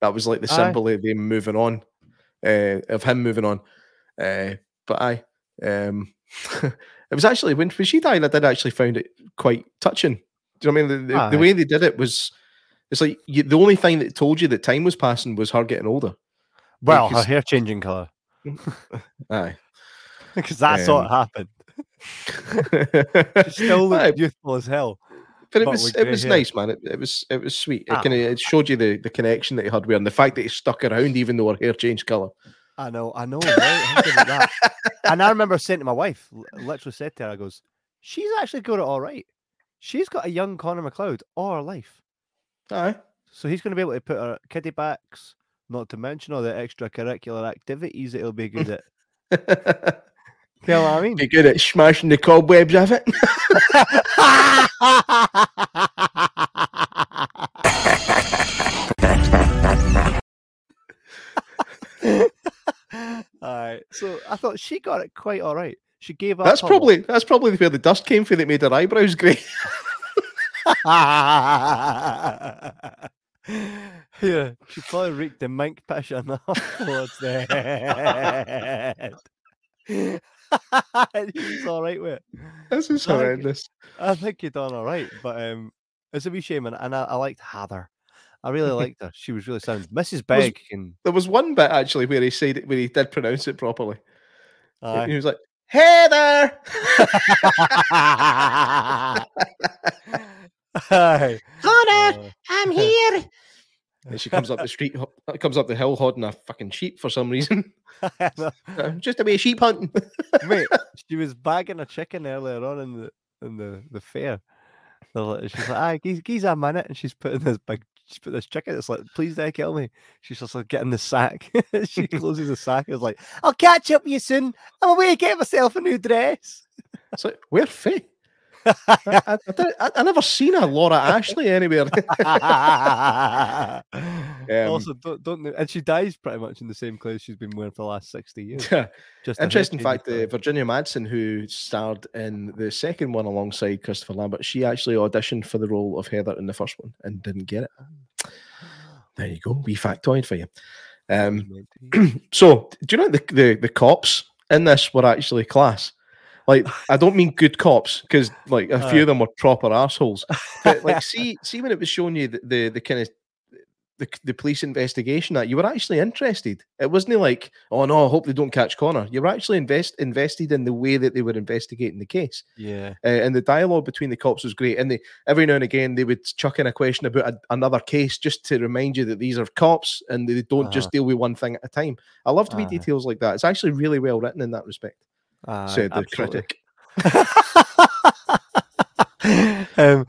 S2: That was like the
S3: Aye.
S2: symbol of them moving on, uh, of him moving on. Uh, but I, um, it was actually when, when she died, I did actually find it quite touching. Do you know what I mean? The, the, the way they did it was, it's like you, the only thing that told you that time was passing was her getting older.
S3: Well, her hair changing color
S2: Aye.
S3: because that's what
S2: Um,
S3: happened. She still
S2: Aye,
S3: youthful as hell.
S2: but it
S3: but
S2: was it was
S3: hair.
S2: nice, man. It, it was it was sweet. It
S3: Ah.
S2: kind of it showed you the, the connection that he had with her, and the fact that he stuck around even though her hair changed color.
S3: I know, I know, right? That. And I remember saying to my wife, literally said to her, "I goes, she's actually got it all right. She's got a young Connor MacLeod all her life,
S2: Aye.
S3: so he's going to be able to put her kiddie backs, not to mention all the extracurricular activities that he'll be good at. You know what I mean?
S2: Be good at smashing the cobwebs of it.
S3: Alright, so I thought she got it quite all right. She gave up.
S2: That's probably that's probably where the dust came from that made her eyebrows grey.
S3: yeah, she probably reeked the mink piss on the towards the head. And all right with it.
S2: this is
S3: I like it.
S2: horrendous.
S3: I think you done all right, but um, it's a wee shame, and, and I, I liked Heather. I really liked her. She was really sound. Mrs. Begg can.
S2: There was one bit actually where he said it where he did pronounce it properly. He was like, Heather.
S3: Aye.
S4: Connor,
S3: Uh,
S4: I'm here.
S2: And she comes up the street, comes up the hill holding a fucking sheep for some reason. Just a wee sheep hunting.
S3: Mate, she was bagging a chicken earlier on in the in the, the fair. She's like, ah, geez, geez a minute, and she's putting this big, she's put this chicken. It's like, please don't kill me. She's just like getting the sack. she closes the sack. It's like, I'll catch up with you soon. I'm away to get myself a new dress.
S2: It's like, where Faye? I, I, I, I, never seen a Laura Ashley anywhere. Um,
S3: also, don't don't and she dies pretty much in the same clothes she's been wearing for the last sixty years. Just
S2: Interesting fact, uh. Virginia Madsen, who starred in the second one alongside Christopher Lambert, she actually auditioned for the role of Heather in the first one and didn't get it. There you go, wee factoid for you. Um,
S3: Meant to be.
S2: so, do you know the, the the cops in this were actually class? Like, I don't mean good cops because like a few
S3: Aye.
S2: of uh. them were proper assholes. But like, see, see when it was showing you the the, the kind of the, the police investigation that you were actually interested. It wasn't like, oh no, I hope they don't catch Connor. You were actually invest invested in the way that they were investigating the case,
S3: yeah.
S2: uh, and the dialogue between the cops was great. And they every now and again they would chuck in a question about a, another case just to remind you that these are cops and they don't just uh-huh. deal with one thing at a time. I love to be
S3: Aye.
S2: details like that. It's actually really well written in that respect.
S3: Aye,
S2: said the
S3: absolutely.
S2: critic.
S3: um,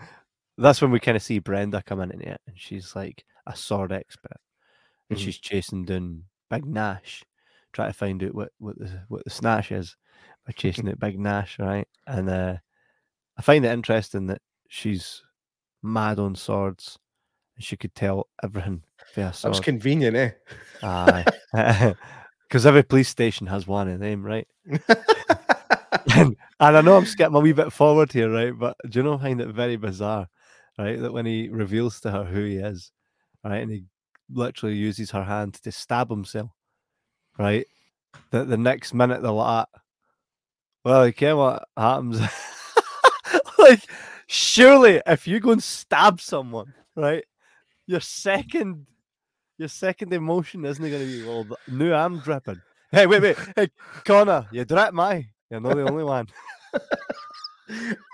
S3: that's when we kind of see Brenda come in it, and she's like a sword expert, and
S2: Mhm.
S3: she's chasing down Big Nash, trying to find out what what the what the snatch is by chasing it Big Nash, right? And uh, I find it interesting that she's mad on swords, and she could tell everything
S2: That was convenient, eh?
S3: Aye, because every police station has one of them, right? and, and I know I'm skipping a wee bit forward here, right? But do you know I find it very bizarre, right? That when he reveals to her who he is, right, and he literally uses her hand to stab himself, right? That the next minute they're like, ah, well, you care what happens? like, surely if you go and stab someone, right, your second, your second emotion isn't going to be, well, no, I'm dripping. Hey, wait, wait, hey, Connor, you drip my. You're not the only one.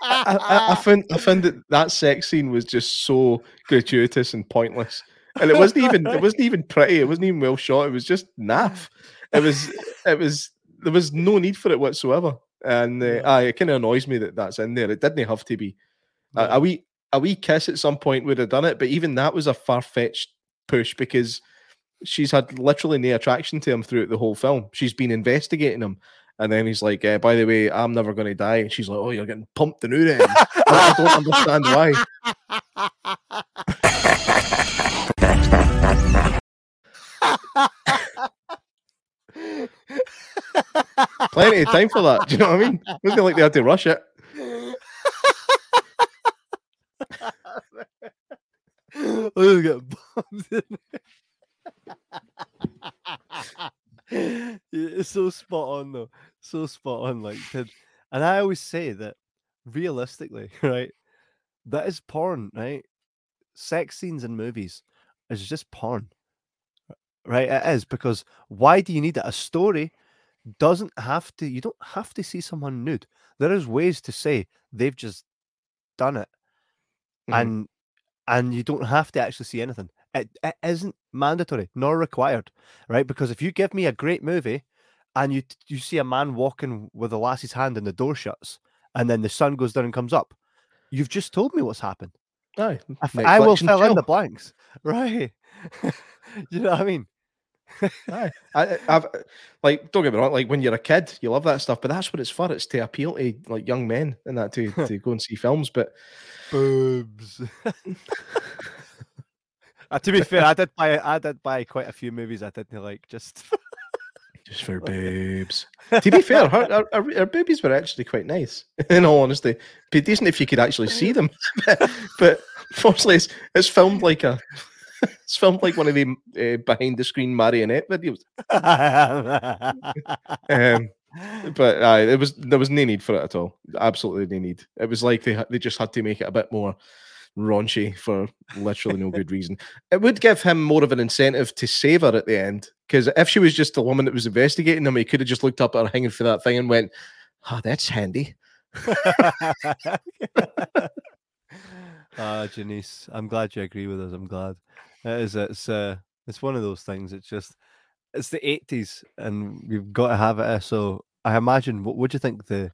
S2: I, I, I found I found that that sex scene was just so gratuitous and pointless, and it wasn't even it wasn't even pretty. It wasn't even well shot. It was just naff. It was it was there was no need for it whatsoever, and uh,
S3: Yeah.
S2: aye, it kind of annoys me that that's in there. It didn't have to be. A, a wee a wee kiss at some point would have done it, but even that was a far fetched push because she's had literally no attraction to him throughout the whole film. She's been investigating him. And then he's like, uh, by the way, I'm never going to die. And she's like, oh, you're getting pumped the new end. I don't understand why. Plenty of time for that. Do you know what I mean? It wasn't like they had to rush it.
S3: Let's get bombed in there. it's so spot on though. So spot on. Like. And I always say that realistically, right? That is porn, right? Sex scenes in movies is just porn. Right? It is because why do you need it? A story doesn't have to, you don't have to see someone nude. There is ways to say they've just done it.
S2: Mhm.
S3: And and you don't have to actually see anything. It, it isn't mandatory nor required, right? Because if you give me a great movie and you you see a man walking with a lassie's hand and the door shuts, and then the sun goes down and comes up, you've just told me what's happened.
S2: Aye.
S3: I, I will fill in the blanks, right? you know what I mean?
S2: I, I've like don't get me wrong. Like when you're a kid, you love that stuff, but that's what it's for. It's to appeal to like young men and that to to go and see films. But
S3: Boobs. Uh, to be fair, I did buy I did buy quite a few movies I didn't like. Just
S2: just for boobs. to be fair, her, her, her, her boobies were actually quite nice. In all honesty, be decent if you could actually see them. but, but fortunately, it's, it's filmed like a. It's filmed like one of the uh, behind the screen marionette videos. Um, but uh, it was there was no need for it at all. Absolutely no need. It was like they they just had to make it a bit more raunchy for literally no good reason. It would give him more of an incentive to save her at the end because if she was just the woman that was investigating him, he could have just looked up at her hanging for that thing and went, "Oh, that's handy."
S3: Ah, Janice, I'm glad you agree with us. I'm glad. It is. It's. Uh, it's one of those things. It's just. It's the '80s, and we've got to have it. uh, So I imagine. What would you think the,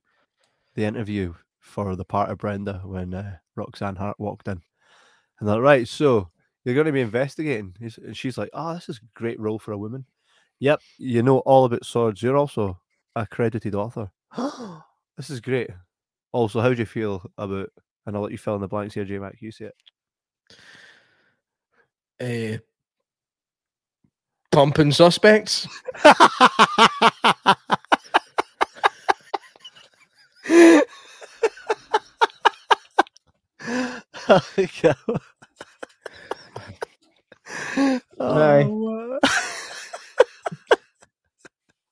S3: the interview for the part of Brenda when uh, Roxanne Hart walked in, and they're like, right. So you're going to be investigating. And she's like, oh, this is a great role for a woman. Yep, you know all about swords. You're also a credited author. this is great. Also, how do you feel about? And I'll let you fill in the blanks here, J Mac. You see it.
S2: Uh, pumping suspects.
S3: Yeah.
S2: Aye.
S3: Oh,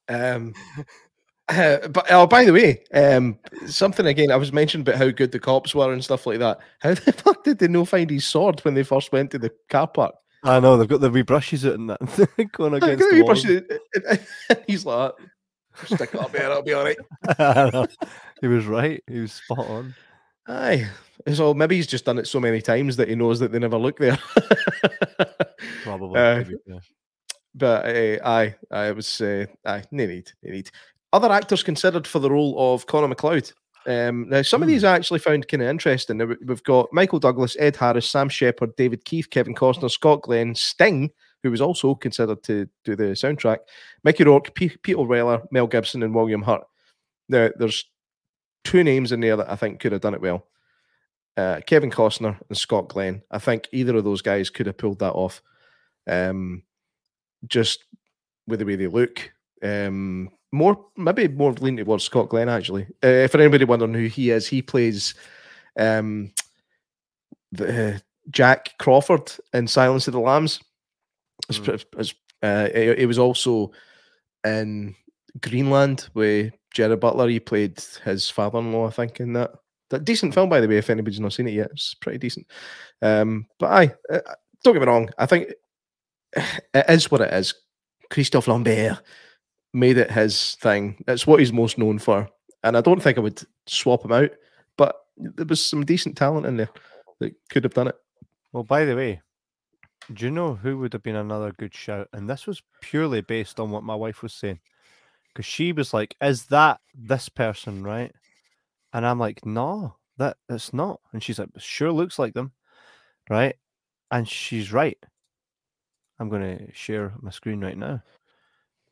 S2: Um, uh, but oh, by the way, um, something again I was mentioning about how good the cops were and stuff like that. How the fuck did they no find his sword when they first went to the car park?
S3: I know they've got the wee brushes out and that going against the wall.
S2: it, and- He's like, stick it up there, it'll be all right.
S3: He was right. He was spot on.
S2: Aye. So maybe he's just done it so many times that he knows that they never look there.
S3: Probably.
S2: Uh,
S3: to be fair.
S2: But uh, aye, aye, it was uh, aye, no need, no need. Other actors considered for the role of Connor MacLeod. Um, now, some of these I actually found kind of interesting. Now, we- We've got Michael Douglas, Ed Harris, Sam Shepard, David Keith, Kevin Costner, Scott Glenn, Sting, who was also considered to do the soundtrack, Mickey Rourke, P- Peter Weller, Mel Gibson, and William Hurt. Now, there's two names in there that I think could have done it well. Uh, Kevin Costner and Scott Glenn. I think either of those guys could have pulled that off. Um, just with the way they look. Um, more maybe more lean towards Scott Glenn actually. Uh, for anybody wondering who he is, he plays um, the, uh, Jack Crawford in Silence of the Lambs.
S3: Mm.
S2: it's, uh, he, he was also in Greenland with Gerard Butler. He played his father-in-law, I think, in that. That decent film, by the way. If anybody's not seen it yet, it's pretty decent. Um, but I uh, don't get me wrong. I think it is what it is. Christophe Lambert made it his thing. It's what he's most known for, and I don't think I would swap him out. But there was some decent talent in there that could have done it.
S3: Well, by the way, do you know who would have been another good shout? And this was purely based on what my wife was saying. Because she was like, Is that this person, right? And I'm like, No, that it's not. And she's like, sure looks like them, right? And she's right. I'm going to share my screen right now.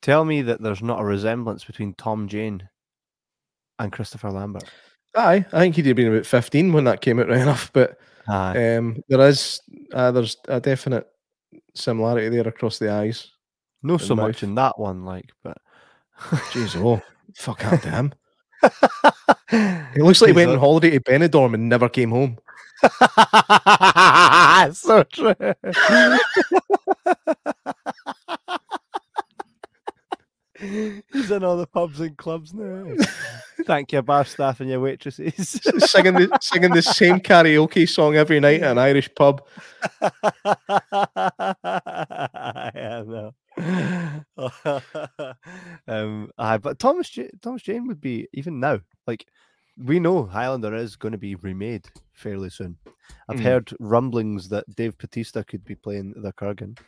S3: Tell me that there's not a resemblance between Tom Jane and Christopher Lambert.
S2: Aye, I think he'd have been about 15 when that came out right enough, but um, there is uh, there's a definite similarity there across the eyes.
S3: no so much in that one, like, but
S2: Jeez, oh, fuck that damn. It looks like he went on holiday to Benidorm and never came home.
S3: so true. He's in all the pubs and clubs now. Thank your bar staff and your waitresses.
S2: singing the singing the same karaoke song every night at an Irish pub.
S3: yeah, no. um, aye, but Thomas J- Thomas Jane would be even now. Like we know Highlander is going to be remade fairly soon. I've
S2: Mm.
S3: heard rumblings that Dave Batista could be playing the Kurgan,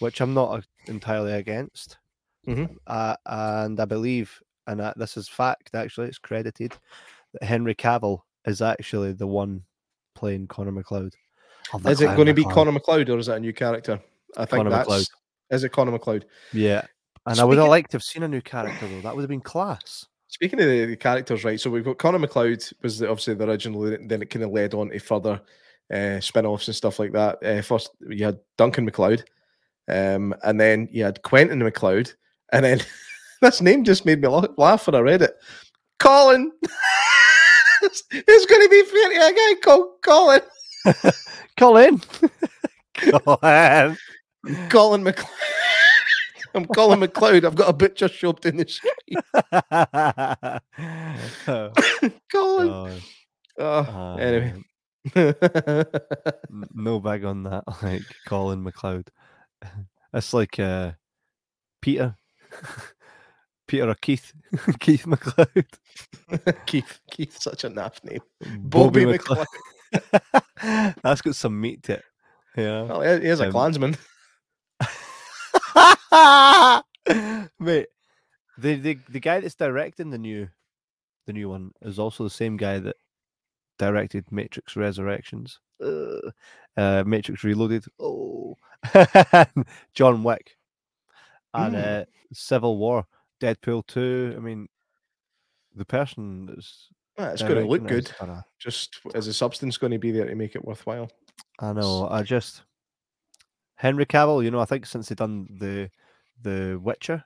S3: which I'm not uh, entirely against.
S2: Mhm.
S3: Uh, and I believe, and uh, this is fact actually, it's credited that Henry Cavill is actually the one playing Connor MacLeod. of the
S2: Is it
S3: Clan
S2: going to be Connor MacLeod or is that a new character? I think
S3: Connor
S2: that's
S3: MacLeod.
S2: is it Connor MacLeod.
S3: Yeah. And I would have liked to have seen a new character though. That would have been class.
S2: Speaking of the, the characters, right? So we've got Connor MacLeod was the, obviously the original, then it kind of led on to further uh, spin-offs and stuff like that. Uh, first, you had Duncan MacLeod, um, and then you had Quentin MacLeod, and then this name just made me laugh when I read it. Colin. it's, it's going to be fair a guy called Colin.
S3: Colin. Colin.
S2: Colin MacLeod. I'm Colin MacLeod. I've got a butcher shop in the street. Colin.
S3: oh,
S2: Oh, anyway.
S3: um, n- no bag on that. Like Colin MacLeod. That's like uh, Peter. Peter or Keith. Keith McLeod.
S2: Keith, Keith, such a naff name.
S3: Bobby
S2: Bobby
S3: McLeod. That's got some meat to it. Yeah.
S2: Well, he he is a
S3: Um,
S2: Klansman.
S3: Mate, the, the the guy that's directing the new the new one is also the same guy that directed Matrix Resurrections, uh, Matrix Reloaded, oh, John Wick, and
S2: Mm.
S3: uh, Civil War, Deadpool two. I mean, the person that's
S2: Ah, it's going to look good.
S3: kinda-
S2: Just is the substance going to be there to make it worthwhile?
S3: I know. I just Henry Cavill. You know, I think since he done the the Witcher,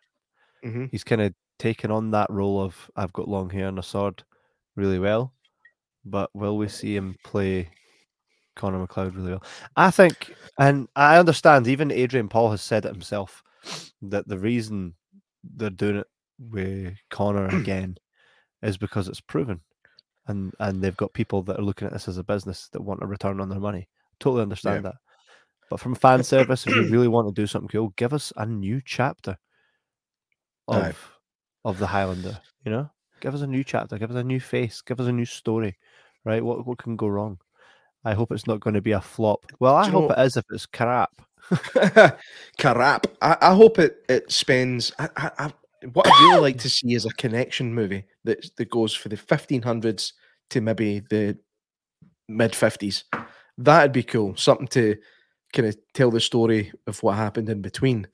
S2: hmm
S3: he's kind of taken on that role of I've got long hair and a sword really well. But will we see him play Connor MacLeod really well? I think, and I understand. Even Adrian Paul has said it himself that the reason they're doing it with Connor again is because it's proven, and and they've got people that are looking at this as a business that want a return on their money. Totally understand that. But from fan service, if you really want to do something cool, give us a new chapter of of the Highlander. You know, give us a new chapter, give us a new face, give us a new story. Right? What what can go wrong? I hope it's not going to be a flop. Well, I hope
S2: know-
S3: it is if it's crap.
S2: Carap. I, I hope it it spends. I, I, I, what I'd really like to see is a connection movie that that goes for the 1500s to maybe the mid 50s. That'd be cool. Something to kind of tell the story of what happened in between.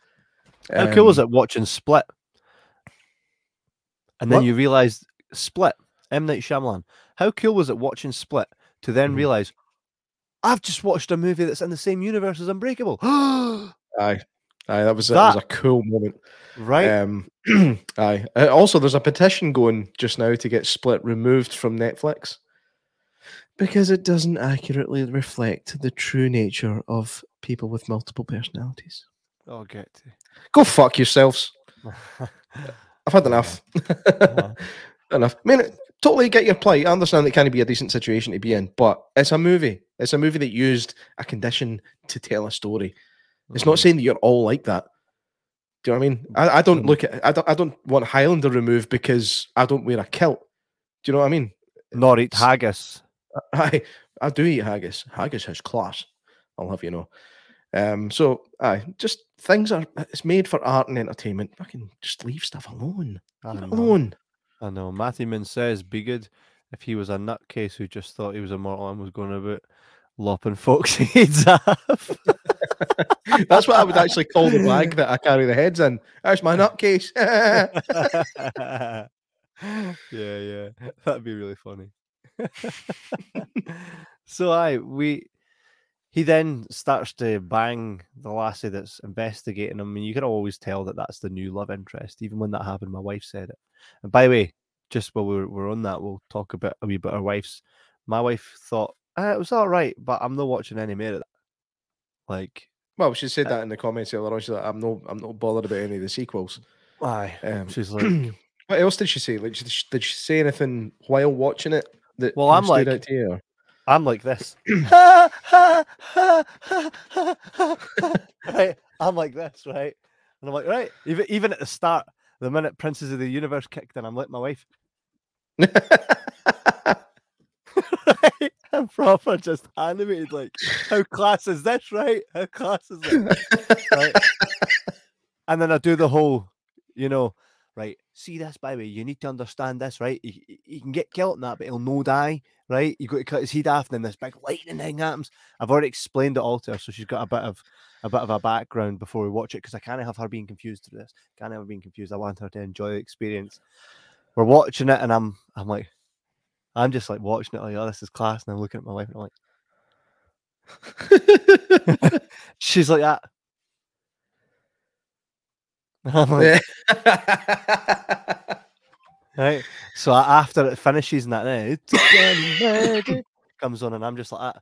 S3: How cool was
S2: Um,
S3: it watching Split? And then
S2: What?
S3: you realize Split, M Night Shyamalan. How cool was it watching Split to then
S2: Mhm.
S3: realize I've just watched a movie that's in the same universe as Unbreakable?
S2: Aye, aye, that was, a, that was a cool moment.
S3: right?
S2: Um, aye. Uh, also, there's a petition going just now to get Split removed from Netflix because it doesn't accurately reflect the true nature of people with multiple personalities.
S3: I'll get to.
S2: Go fuck yourselves. I've had enough.
S3: Uh-huh.
S2: enough. I mean, totally get your plight. I understand it can be a decent situation to be in, but it's a movie. It's a movie that used a condition to tell a story. It's not
S3: Mhm.
S2: saying that you're all like that. Do you know what I mean? I, I don't
S3: Mhm.
S2: look at I don't I don't want Highlander removed because I don't wear a kilt. Do you know what I mean?
S3: Nor eat haggis.
S2: I I do eat haggis. Haggis has class. I'll have you know. Um, so I just things are it's made for art and entertainment. Fucking just leave stuff alone.
S3: I
S2: Leave alone.
S3: I know. Matthew Min says, be good. if he was a nutcase who just thought he was immortal and was going about lopping folks' heads off.
S2: That's what I would actually call the bag that I carry the heads in. That's my nutcase.
S3: yeah, yeah, that'd be really funny. so I we he then starts to bang the lassie that's investigating him, and you can always tell that that's the new love interest. Even when that happened, my wife said it. And by the way, just while we're, we're on that, we'll talk a bit a wee bit our wife's. My wife thought eh, it was all right, but I'm not watching any more of that. Like,
S2: well, she said
S3: Uh,
S2: that in the comments earlier on. She's like, I'm no, I'm not bothered about any of the sequels.
S3: Why?
S2: Um,
S3: she's like,
S2: what else did she say? Like, did she, did she say anything while watching it that
S3: Well, I'm like-
S2: out to you? or-
S3: I'm like this. right? I'm like this, right? And I'm like, right, even even at the start, the minute Princes of the Universe kicked in, I'm like my wife. right? I'm proper just animated, like, how class is this, right? How class is this? right? And then I do the whole, you know, right? See this, by the way, you need to understand this, right? He, he- can get killed in that, but he'll no die, right? You've got to cut his head off, and then this big lightning thing happens. I've already explained it all to her, so she's got a bit of a bit of a background before we watch it because I can't have her being confused through this. Can't have her being confused. I want her to enjoy the experience. We're watching it, and I'm I'm like, I'm just like watching it like, oh, this is class, and I'm looking at my wife, and I'm like, she's like that. Like, right. So after it finishes and that, then it's getting ready comes on, and I'm just like,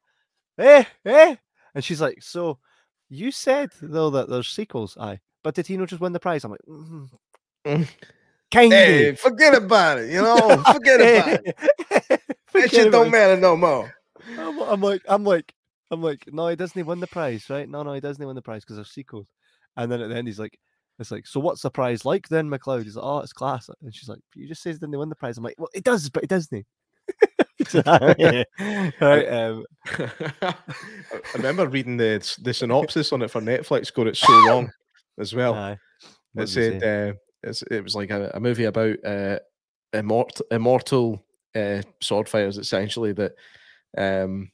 S3: that. eh, eh, and she's like, so you said though that there's sequels, aye, but did he not just win the prize? I'm like, mm,
S2: Mm.
S3: kind
S2: hey, forget about it. You know, forget about it. That shit don't matter no more.
S3: I'm, I'm like, I'm like, I'm like, no, he doesn't win the prize, right? No, no, he doesn't win the prize because there's sequels. And then at the end, he's like, it's like, so what's the prize like then, MacLeod? He's like, oh, it's class. And she's like, you just says then they win the prize. I'm like, well, it does, but it doesn't. right? Um,
S2: I remember reading the the synopsis on it for Netflix. Got it so wrong as well.
S3: aye.
S2: it
S3: What does it
S2: said uh, it's, it was like a, a movie about uh, immortal immortal uh, sword fighters, essentially that um,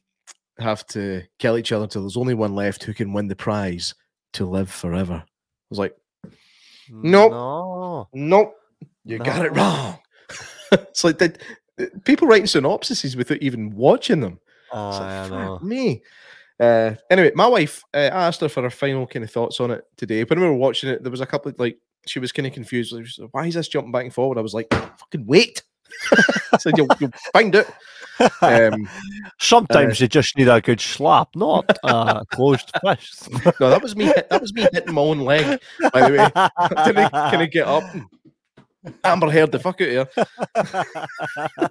S2: have to kill each other till there's only one left who can win the prize to live forever. I was like, nope.
S3: No.
S2: nope, you got it wrong. it's like that people writing synopsises without even watching them. It's like,
S3: Aye, I
S2: fuck
S3: know.
S2: me. Uh, anyway, my wife, uh, I asked her for her final kind of thoughts on it today. When we were watching it, there was a couple of like she was kind of confused. Like, she said, Why is this jumping back and forward? I was like, fucking wait. I said, you'll, you'll find it. Um,
S3: Sometimes you just need a good slap, not a closed fist.
S2: no, that was me. That was me hitting my own leg. By the way, can I kind of get up. Amber heard the fuck out of her.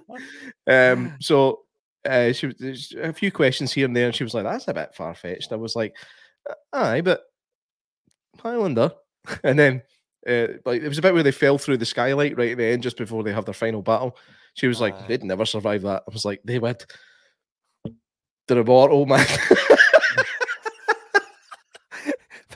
S2: Um, so uh, she was a few questions here and there, and she was like, "That's a bit far fetched." I was like, "Uh, "Aye, but Highlander," and then uh, like it was a bit where they fell through the skylight right at the end, just before they have their final battle. She was like,
S3: Aye.
S2: "They'd never survive that." I was like, "They would." They're immortal, man.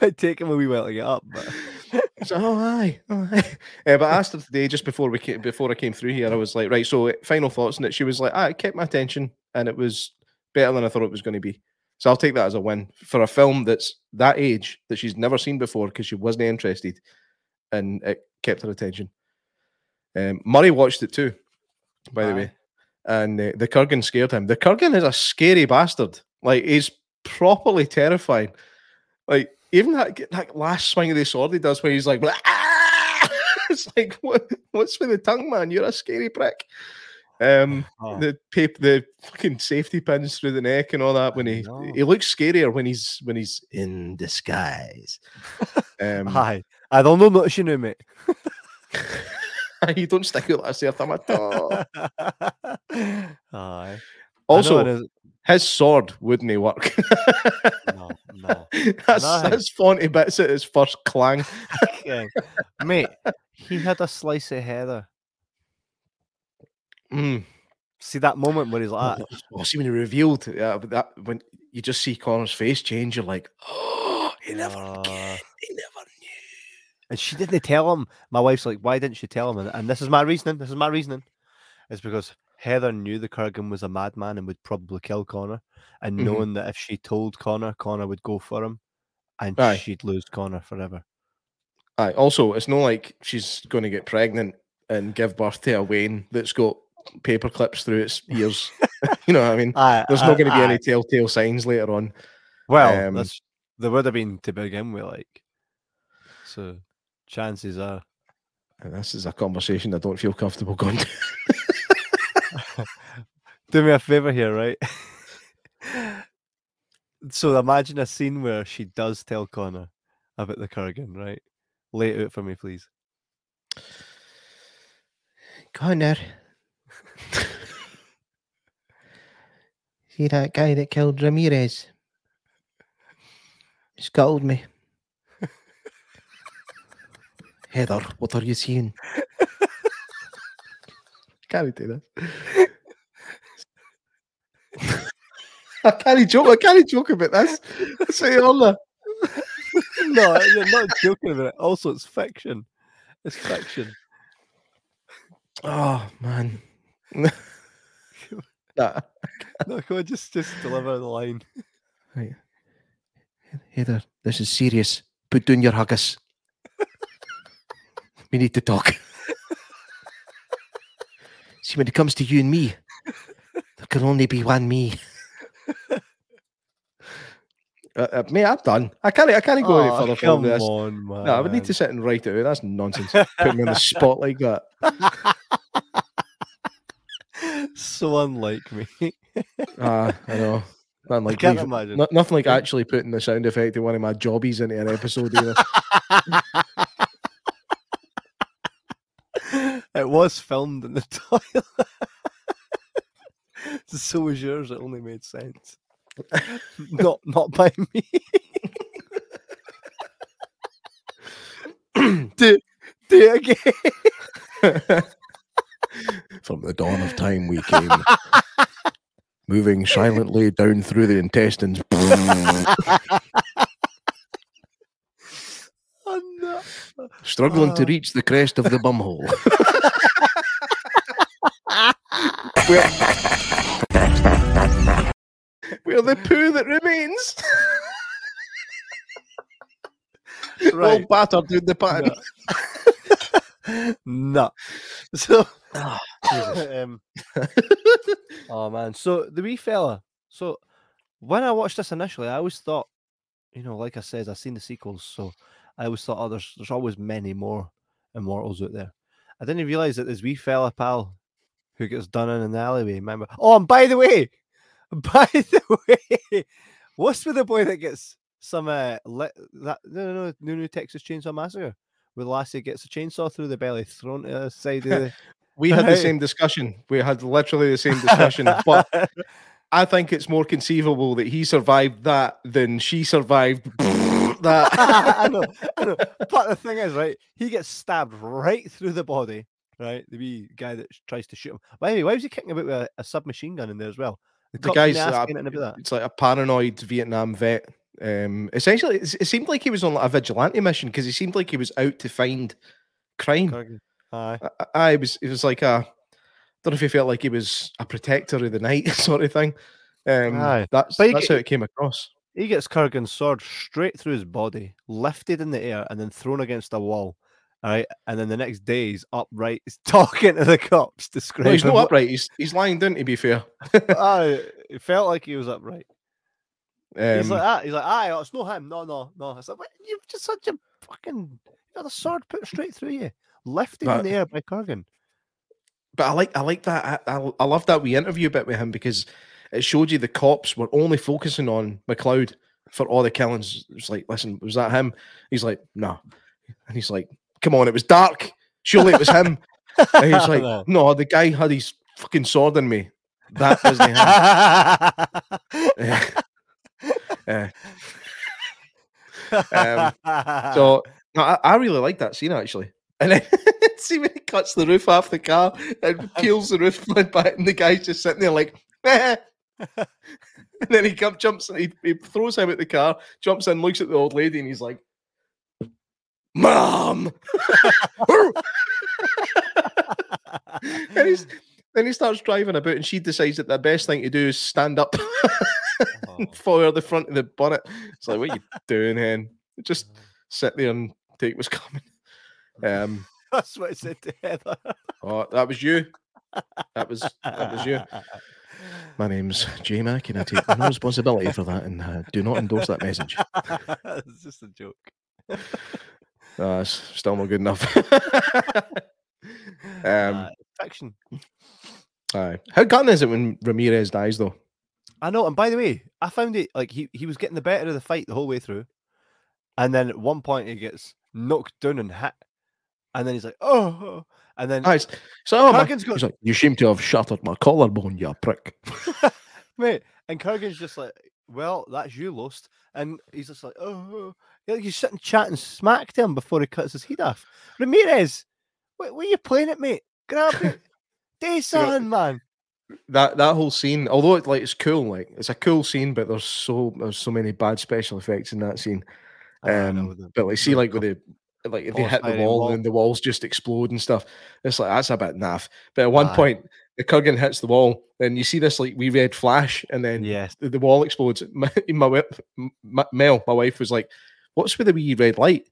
S3: It'd take him a wee while to get up, but
S2: So, oh, aye, oh, aye. Uh, but I asked her today, just before we came, before I came through here, I was like, right. So, uh, final thoughts on it. She was like, ah, it kept my attention, and it was better than I thought it was going to be. So, I'll take that as a win for a film that's that age that she's never seen before because she wasn't interested, and it kept her attention. Um, Murray watched it too, by the way, and uh, the Kurgan scared him. The Kurgan is a scary bastard. Like he's properly terrifying. Like even that that last swing of the sword he does, where he's like, it's like what, what's with the tongue, man? You're a scary prick. Um,
S3: Oh.
S2: the paper, the fucking safety pins through the neck and all that. When he he looks scarier when he's when he's in disguise. Um,
S3: Aye. I don't know much you know, mate.
S2: you don't stick out like a certain time at all.
S3: Aye.
S2: Also,
S3: I know, and
S2: his sword wouldn't work.
S3: no, no.
S2: that's
S3: No.
S2: that's faunty bits at his first clang.
S3: Yeah. Mate, he had a slice of heather.
S2: Mm.
S3: See that moment where he's like,
S2: Oh, oh, see when he revealed, yeah, but that when you just see Connor's face change, you're like, oh, he never,
S3: "Ah."
S2: he never.
S3: And she didn't tell him. My wife's like, why didn't she tell him? And, and this is my reasoning. This is my reasoning. It's because Heather knew the Kurgan was a madman and would probably kill Connor, and
S2: Mhm.
S3: knowing that if she told Connor, Connor would go for him, and
S2: Aye.
S3: she'd lose Connor forever.
S2: Aye. Also, it's not like she's going to get pregnant and give birth to a Wayne that's got paper clips through its ears. you know what I mean?
S3: Aye,
S2: There's not going to be any telltale signs later on.
S3: Well,
S2: um,
S3: there would have been to begin with, like. So, chances are.
S2: And this is a conversation I don't feel comfortable going to.
S3: Do me a favor here, right? so imagine a scene where she does tell Connor about the Kurgan, right? Lay it out for me, please.
S4: Connor. See that guy that killed Ramirez? Scalded me. Heather, what are you seeing?
S2: Can't do this. I can't joke. I can't joke about this. Say earlier.
S3: no, you're not joking about it. Also, it's fiction. It's fiction.
S2: Oh man. Nah.
S3: No, come on, just just deliver the line.
S4: Heather, this is serious. Put down your haggis. We need to talk. See, when it comes to you and me, there can only be one me.
S2: Uh, uh, mate, I'm done. I can't. I can't go any
S3: Aw,
S2: further
S3: come
S2: from this.
S3: on, man.
S2: No, I would need to sit and write it out. That's nonsense. Put me on the spot like that.
S3: so unlike me.
S2: Ah, I know. Nothing
S3: I
S2: like
S3: can't
S2: leave-
S3: imagine.
S2: no- nothing like actually putting the sound effect of one of my jobbies into an episode either.
S3: it was filmed in the toilet. so was yours. It only made sense. not not by me. do, do it again.
S2: From the dawn of time we came, moving silently down through the intestines.
S3: Oh,
S2: struggling to
S3: Ah.
S2: reach the crest of the bumhole. where, where the poo that remains. All
S3: Right.
S2: battered down the pan.
S3: no. So,
S2: Ah,
S3: um, oh man. So the wee fella. So when I watched this initially, I always thought, you know, like I said, I've seen the sequels, so I always thought, oh, there's there's always many more immortals out there. I didn't realize that this wee fella pal who gets done in an alleyway. Remember? Oh, and by the way, by the way, what's with the boy that gets some uh, le- that no no no new new Texas Chainsaw Massacre? Where lassie gets a chainsaw through the belly, thrown to the side of the.
S2: We had the same discussion. We had literally the same discussion. but I think it's more conceivable that he survived that than she survived that.
S3: I know, I know. But the thing is, right, he gets stabbed right through the body, right? The wee guy that tries to shoot him. By the way, why was he kicking about with a, a submachine gun in there as well?
S2: the
S3: cops
S2: guy's uh,
S3: that.
S2: it's like a paranoid Vietnam vet. Um, essentially, it's- it seemed like he was on like a vigilante mission because he seemed like he was out to find crime.
S3: Aye.
S2: I, I was it was like a I don't know if he felt like he was a protector of the night sort of thing. Um,
S3: Aye.
S2: that's that's
S3: get-
S2: how it came across.
S3: He gets Kurgan's sword straight through his body, lifted in the air, and then thrown against a wall. All right, and then the next day he's upright, he's talking to the cops,
S2: No,
S3: describing.
S2: he's not upright. He's he's lying down. To be fair,
S3: Aye, it felt like he was upright. he's
S2: um,
S3: like that. He's like, aye, oh, it's not him. No, no, no. It's like, you've just such a fucking you got a sword put straight through you, lifted in the air by Kurgan.
S2: but I like I like that. I, I, I love that we interview bit with him because it showed you the cops were only focusing on MacLeod for all the killings. It's like, listen, was that him? He's like, no, and he's like, come on, it was dark. Surely it was him. And he's like,
S3: No.
S2: no, the guy had his fucking sword in me. That isn't him. Yeah. Um, So no, I, I really like that scene actually. And then see when he cuts the roof off the car and peels the roof lid back, and the guy's just sitting there like, and then he jumps, he, he throws him at the car, jumps in, looks at the old lady, and he's like, "Mom," and he's then he starts driving about, and she decides that the best thing to do is stand up,
S3: Oh.
S2: and fire the front of the bonnet. It's like, what are you doing, hen? Just sit there and take what's coming. Um,
S3: That's what I said to Heather.
S2: oh, that was you. That was that was you. My name's J Mac, and I take no responsibility for that, and uh, do not endorse that message.
S3: it's just a joke.
S2: Uh, it's still not good enough. um,
S3: Uh, fiction.
S2: aye. How gutting is it when Ramirez dies, though?
S3: I know, and by the way, I found it like he, he was getting the better of the fight the whole way through. And then at one point he gets knocked down and hit. And then he's like, oh, and then
S2: Aye, so, oh,
S3: Kurgan's got-
S2: he's like, you seem to have shattered my collarbone, you prick.
S3: mate, and Kurgan's just like, well, that's you lost. And he's just like, oh, he's sitting chatting smack to him before he cuts his head off. Ramirez, what, what are you playing at, mate? Grab it. Do something, man.
S2: that that whole scene, although it like it's cool, like it's a cool scene, but there's so there's so many bad special effects in that scene.
S3: I know,
S2: Um,
S3: the-
S2: but like, see, like with the like if they hit the wall
S3: wall.
S2: and the walls just explode and stuff. It's like that's a bit naff. But at one
S3: Aye.
S2: point, the Kurgan hits the wall, and you see this like wee red flash, and then
S3: Yes.
S2: the, the wall explodes. My, my, wi- m- Mel, my wife, was like, "What's with the wee red light?"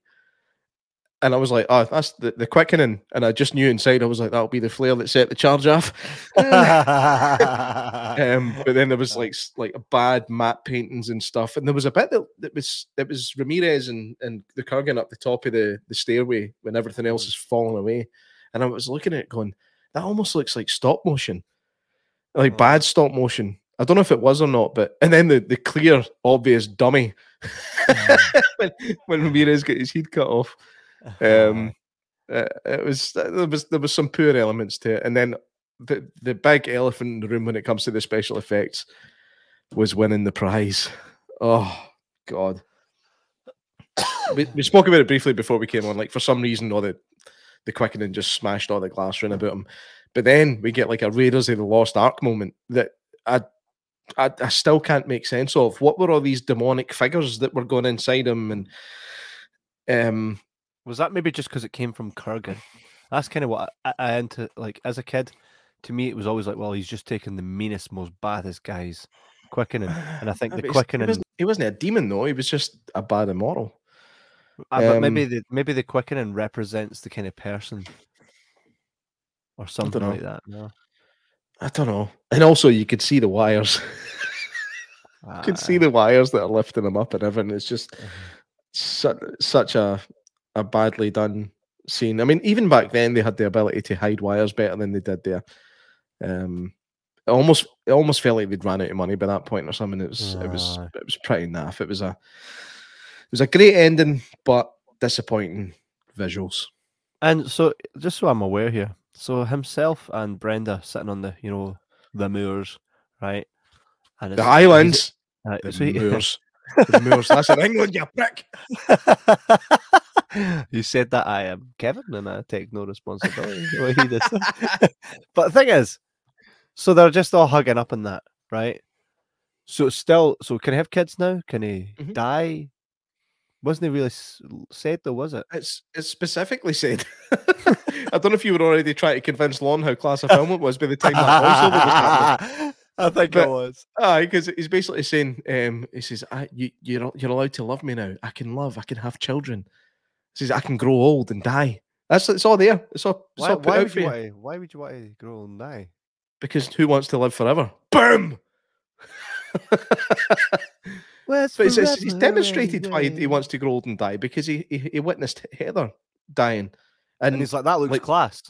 S2: And I was like, "Oh, that's the, the quickening." And I just knew inside, I was like, "That'll be the flare that set the charge off." um, but then there was like like bad matte paintings and stuff, and there was a bit that, that was that was Ramirez and and the Kurgan up the top of the the stairway when everything else is falling away, and I was looking at it going, that almost looks like stop motion, like
S3: Oh.
S2: bad stop motion. I don't know if it was or not, but and then the the clear obvious dummy when when Ramirez got his head cut off. Um, uh, it was there was there was some poor elements to it, and then the the big elephant in the room when it comes to the special effects was winning the prize. Oh God, we, we spoke about it briefly before we came on. Like for some reason, all the the quickening just smashed all the glass around about him. But then we get like a Raiders of the Lost Ark moment that I, I I still can't make sense of. What were all these demonic figures that were going inside him and um
S3: Was that maybe just because it came from Kurgan? That's kind of what I, I into like as a kid. To me, it was always like, well, he's just taking the meanest, most baddest guys, quickening. And I think the quickening,
S2: He wasn't, he wasn't a demon though. He was just a bad immoral.
S3: Ah, but maybe
S2: um,
S3: the maybe the quickening represents the kind of person, or something like that. No,
S2: I don't know. And also, you could see the wires. you could see
S3: Ah,
S2: the wires that are lifting him up and everything. It's just
S3: mhm.
S2: such such a a badly done scene. I mean, even back then, they had the ability to hide wires better than they did there. Um, it almost it almost felt like they'd ran out of money by that point or something. It was it was it was pretty naff. It was a it was a great ending, but disappointing visuals.
S3: And so, just so I'm aware here, so himself and Brenda sitting on the, you know, the moors, right? And
S2: The
S3: he's-
S2: Highlands,
S3: uh,
S2: the
S3: so he-
S2: moors, the moors. That's in England, you prick.
S3: you said that I am Kevin, and I take no responsibility. but the thing is, so they're just all hugging up in that, right? So still, so can he have kids now? Can he
S2: Mhm.
S3: die? Wasn't it really said though? Was it?
S2: It's it's specifically said. I don't know if you were already trying to convince Lon how class a film it was by the time that happening.
S3: I think
S2: But-
S3: it was.
S2: Aye, because he's basically saying, um, he says, I, you, you're you're allowed to love me now. I can love. I can have children. He says, I can grow old and die. That's it's all there. It's all, it's
S3: Why,
S2: all
S3: why would you
S2: you.
S3: want to, why would you want to grow old and die?
S2: Because who wants to live forever? Boom.
S3: Well,
S2: But it's, it's, he's demonstrated why he wants to grow old and die because he he, he witnessed Heather dying,
S3: And
S2: and
S3: he's like, that looks
S2: like-
S3: class.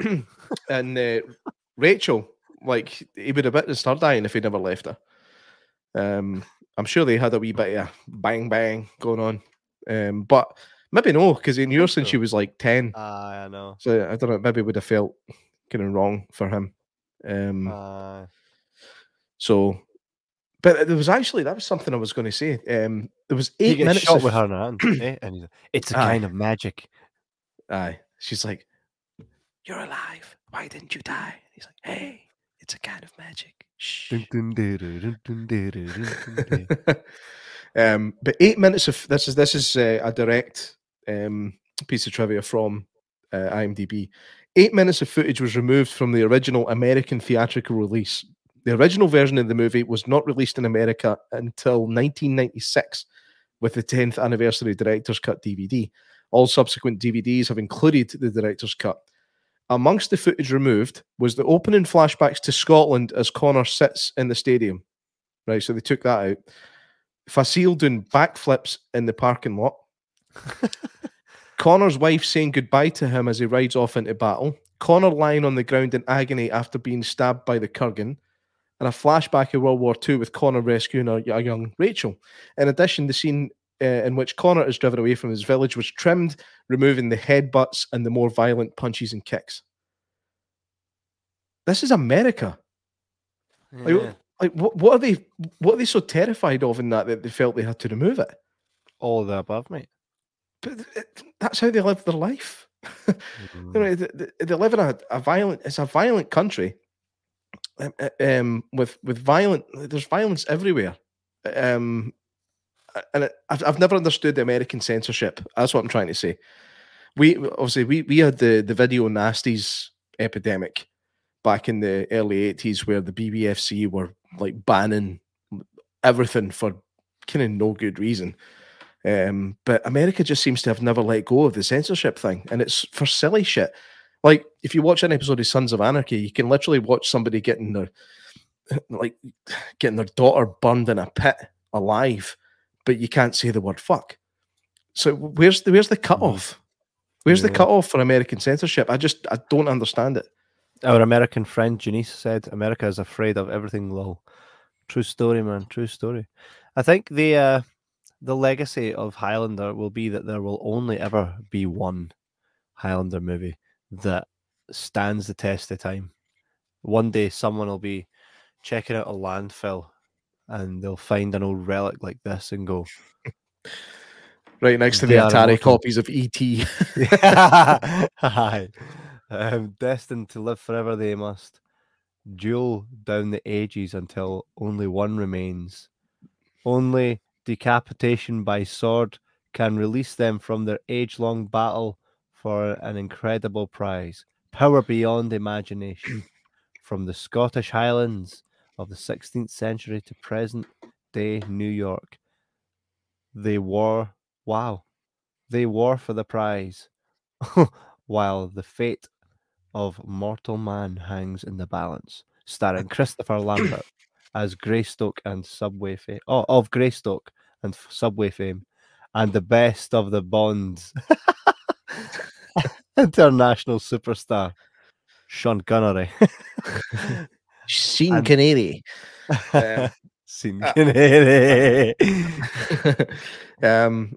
S2: and uh, Rachel, like he would have witnessed her dying if he never left her. Um, I'm sure they had a wee bit of bang bang going on, um, but maybe no, because he knew her since she was like ten.
S3: Ah, I know.
S2: So I don't know. Maybe would have felt kind of wrong for him. Um,
S3: Uh,
S2: so, but was actually that was something I was going to say. Um, there was eight minutes
S3: shot
S2: of...
S3: with her in hand, eh? and it's a
S2: Aye.
S3: kind of magic.
S2: Aye, she's like, "You're alive. Why didn't you die?" And he's like, "Hey, it's a kind of magic." um, but eight minutes of this is this is uh, a direct um, piece of trivia from uh, IMDb. Eight minutes of footage was removed from the original American theatrical release the original version of the movie was not released in America until 1996 with the 10th anniversary director's cut DVD. All subsequent DVDs have included the director's cut. Amongst the footage removed was the opening flashbacks to Scotland as Connor sits in the stadium. Right, so they took that out. Fasil doing backflips in the parking lot. Connor's wife saying goodbye to him as he rides off into battle. Connor lying on the ground in agony after being stabbed by the Kurgan. And a flashback of World War II with Connor rescuing a, a young Rachel. In addition, the scene uh, in which Connor is driven away from his village was trimmed, removing the headbutts and the more violent punches and kicks. This is America.
S3: Yeah.
S2: like what, what are they what are they so terrified of in that that they felt they had to remove it?
S3: All of the above, mate.
S2: But it, that's how they live their life. You know, they, they- they live in a, a violent it's a violent country um, uh, um, with with violent there's violence everywhere. Um and it, I've, I've never understood the american censorship. That's what i'm trying to say. We obviously we, we had the the video nasties epidemic back in the early 80s where the bbfc were like banning everything for kind of no good reason. Um, but America just seems to have never let go of the censorship thing, and it's for silly shit. Like if you watch an episode of Sons of Anarchy, you can literally watch somebody getting their like getting their daughter burned in a pit alive, but you can't say the word fuck. So where's the where's the cutoff? Where's the
S3: Yeah.
S2: cutoff for American censorship? I just I don't understand it.
S3: Our American friend Janice said, "America is afraid of everything." Lol. True story, man. True story. I think the uh, the legacy of Highlander will be that there will only ever be one Highlander movie that stands the test of time. One day, someone will be checking out a landfill, and they'll find an old relic like this and go,
S2: Right next to the Atari copies of ET.
S3: Hi. Um, destined to live forever, they must duel down the ages until only one remains. Only decapitation by sword can release them from their age long battle for an incredible prize. Power beyond imagination. From the Scottish Highlands of the 16th century to present day New York, they war. Wow. They war for the prize, while the fate of mortal man hangs in the balance. Starring Christopher Lambert as Greystoke and Subway fame. Oh, of Greystoke and Subway fame, and the best of the Bonds, international superstar Sean Connery.
S4: Sean
S3: And-
S4: Canary.
S3: Seen
S2: Uh,
S3: Connery.
S2: um,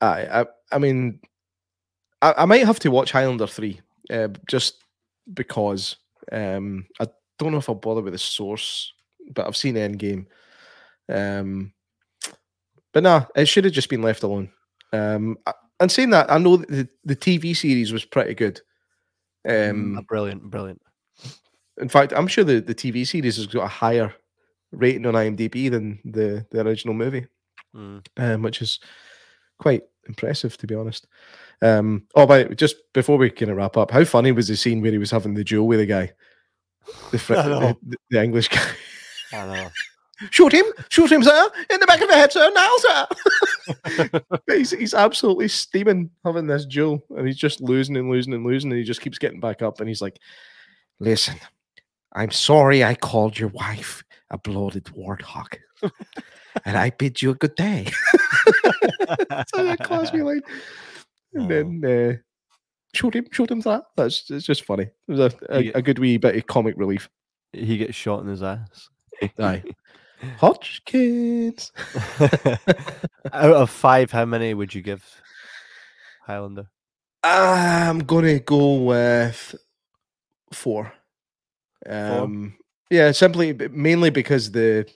S2: I, I, I mean, I, I might have to watch Highlander three, uh, just because. Um, I don't know if I'll bother with the source, but I've seen Endgame. Um, but nah, it should have just been left alone. Um, I- and saying that, I know that the, the TV series was pretty good. Um,
S3: Ah, brilliant, brilliant.
S2: in fact, I'm sure the, the TV series has got a higher rating on IMDb than the, the original movie
S3: Mm.
S2: um, which is quite impressive to be honest. Um, oh, but just before we kind of wrap up, how funny was the scene where he was having the duel with the guy, the fr- the, the English guy?
S3: I know.
S2: Shoot him, shoot him, sir, in the back of the head, sir, now, sir. He's, he's absolutely steaming having this duel, and he's just losing and losing and losing, and he just keeps getting back up, and he's like,
S4: Listen, I'm sorry I called your wife a bloated warthog. and I bid you a good day.
S2: so that class me like, And
S3: Oh.
S2: then uh, shoot him, shoot him that. That's it's just funny. It was a, a, a good wee bit of comic relief.
S3: he gets shot in his ass.
S2: Aye. Hodgkins.
S3: Out of five, how many would you give Highlander?
S2: I'm gonna go with four. Um, yeah, simply mainly because the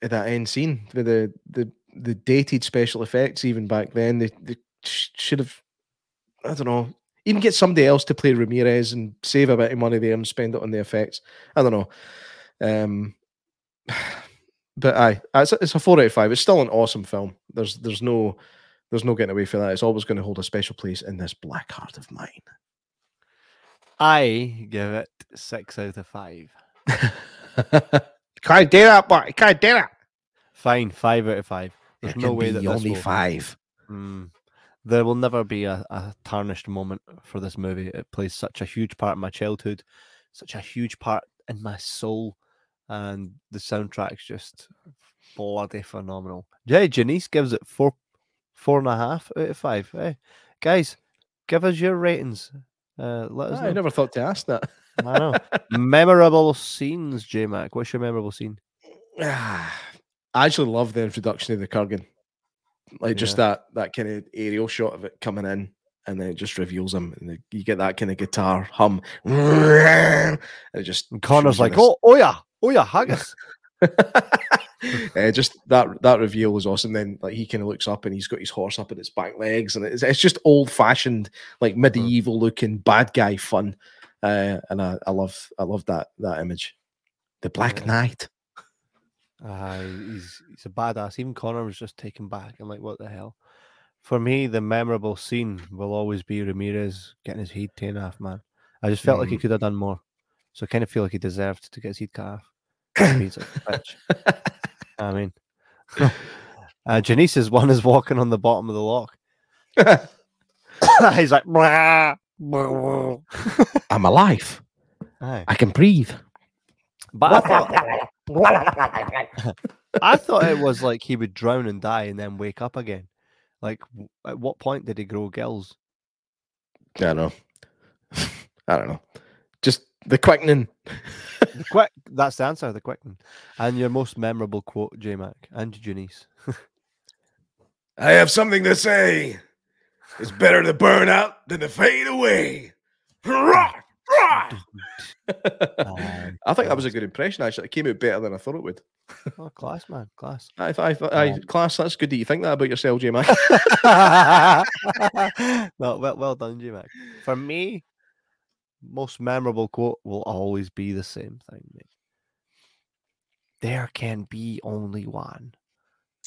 S2: that end scene with the the the dated special effects even back then they, they should have I don't know even get somebody else to play Ramirez and save a bit of money there and spend it on the effects. I don't know. Um, but aye, it's a, it's a four out of five. It's still an awesome film. There's there's no there's no getting away from that. It's always going to hold a special place in this black heart of mine.
S3: I give it six out of five.
S4: Can't do that, boy. Can't do that.
S3: Fine, five out of five. There's
S4: There
S3: no way that
S4: only
S3: will,
S4: five.
S3: Mm. there will never be a, a tarnished moment for this movie. It plays such a huge part in my childhood, such a huge part in my soul, and the soundtrack's just bloody phenomenal. Jay Janice gives it four, four and a half out of five. Hey, guys, give us your ratings. Uh, let us
S2: I
S3: know.
S2: never thought to ask that.
S3: I know. memorable scenes, J Mac. What's your memorable scene?
S2: I actually love the introduction of the Kurgan. Like just that that kind of aerial shot of it coming in, and then it just reveals him, and you get that kind of guitar hum. And it just
S3: And Connor's like, oh, oh yeah, oh yeah, haggis.
S2: uh, just that that reveal was awesome. Then like he kind of looks up and he's got his horse up at its back legs, and it's, it's just old fashioned, like medieval looking bad guy fun. Uh, and I, I love I love that that image. The Black
S3: Yeah.
S2: Knight.
S3: Uh, he's he's a badass. Even Connor was just taken back. I'm like, what the hell? For me, the memorable scene will always be Ramirez getting his head taken off. Man, I just felt like he
S2: Mhm.
S3: could have done more. So I kind of feel like he deserved to get his head cut off. He's like a bitch. I mean, uh, Janice's one is walking on the bottom of the lock. he's like, "Brah, brah."
S4: I'm alive.
S3: Aye.
S4: I can breathe.
S3: but I thought, I thought it was like he would drown and die and then wake up again. Like, at what point did he grow gills?
S2: I don't know. I don't know. Just the quickening.
S3: The quick, that's the answer. The quickening. And your most memorable quote, J Mac and Janice.
S2: I have something to say. It's better to burn out than to fade away. Hurrah! Hurrah! I think that was a good impression. Actually, it came out better than I thought it would.
S3: oh, class, man, class.
S2: I thought, I thought, aye, class. That's good that you think that about yourself, J Mac.
S3: no, well, well done, J Mac. For me, most memorable quote will always be the same thing, mate. There can be only one.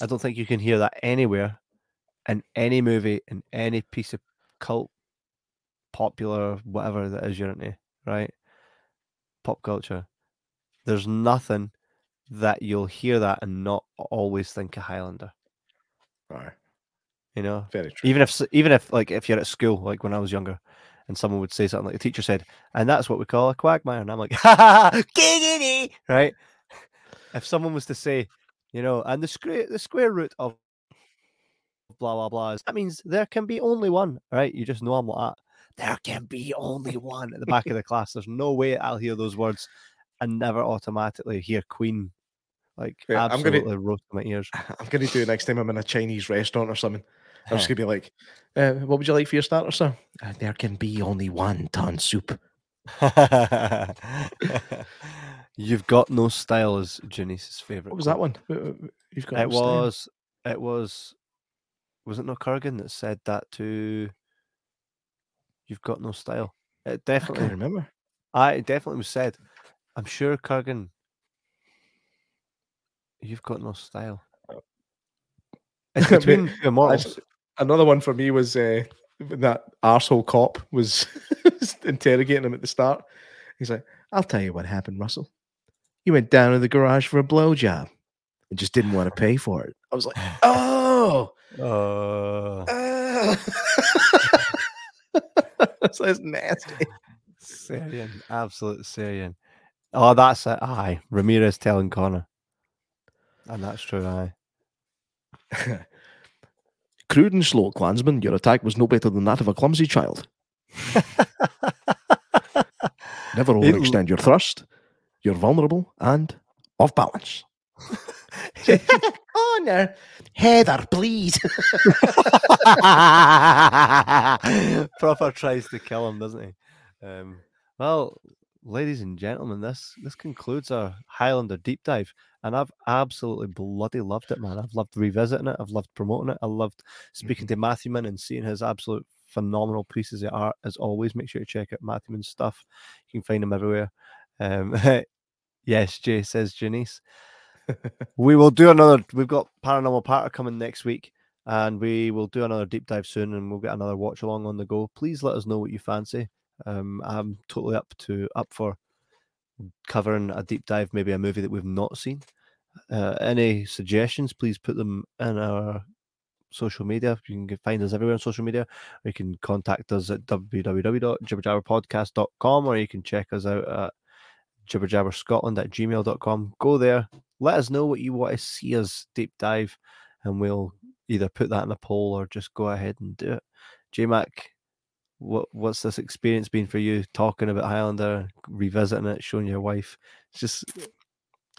S3: I don't think you can hear that anywhere in any movie, in any piece of cult, popular, whatever that is you're into, right? Pop culture. There's nothing that you'll hear that and not always think of Highlander.
S2: Right.
S3: You know,
S2: very true.
S3: even if even if like if you're at school like when i was younger and someone would say something like the teacher said and that's what we call a quagmire. And i'm like ha ha ha, giggity right? If someone was to say you know and the square the square root of blah blah blah that means there can be only one right? You just know i'm like that. There can be only one at the back of the class. There's no way i'll hear those words and never automatically hear queen like
S2: Yeah, I'm gonna-
S3: absolutely roast my ears.
S2: I'm going to do it next time I'm in a Chinese restaurant or something. I'm just going to be like, uh, what would you like for your starter, sir?
S4: Uh, there can be only one ton soup.
S3: You've got no style is Janice's favorite.
S2: What was that one? You've got
S3: It
S2: no
S3: was. It was. Was it not Kurgan that said that to? You've got no style. It
S2: I can't
S3: definitely.
S2: remember.
S3: I it definitely was said. I'm sure Kurgan. You've got no style. It's between two immortals.
S2: Another one for me was uh, that arsehole cop was interrogating him at the start. He's like, I'll tell you what happened, Russell. You went down to the garage for a blowjob and just didn't want to pay for it. I was like, oh,
S3: Uh,
S2: oh. so it's nasty.
S3: Syrian, absolute Syrian. Oh, that's it. Aye, Ramirez telling Connor, and that's true. Aye.
S2: Crude and slow, Clansman. Your attack was no better than that of a clumsy child. Never overextend your thrust. You're vulnerable and off balance.
S4: Connor, Heather, please.
S3: Proper tries to kill him, doesn't he? Um, well, ladies and gentlemen, this this concludes our Highlander deep dive, and I've absolutely bloody loved it, man. I've loved revisiting it. I've loved promoting it. I loved speaking to Matthewman and seeing his absolute phenomenal pieces of art. As always, make sure to check out Matthewman's stuff. You can find him everywhere. Um, yes, Jay says Janice. we will do another. We've got Paranormal Parter coming next week, and we will do another deep dive soon, and we'll get another watch along on the go. Please let us know what you fancy. Um, I'm totally up to up for covering a deep dive, maybe a movie that we've not seen. Uh, any suggestions, please put them in our social media. You can find us everywhere on social media, or you can contact us at www.jibberjabberpodcast.com, or you can check us out at jibberjabberscotland at gmail.com. Go there, let us know what you want to see us deep dive, and we'll either put that in a poll or just go ahead and do it. J Mac, what what's this experience been for you talking about Highlander, revisiting it, showing your wife? It's just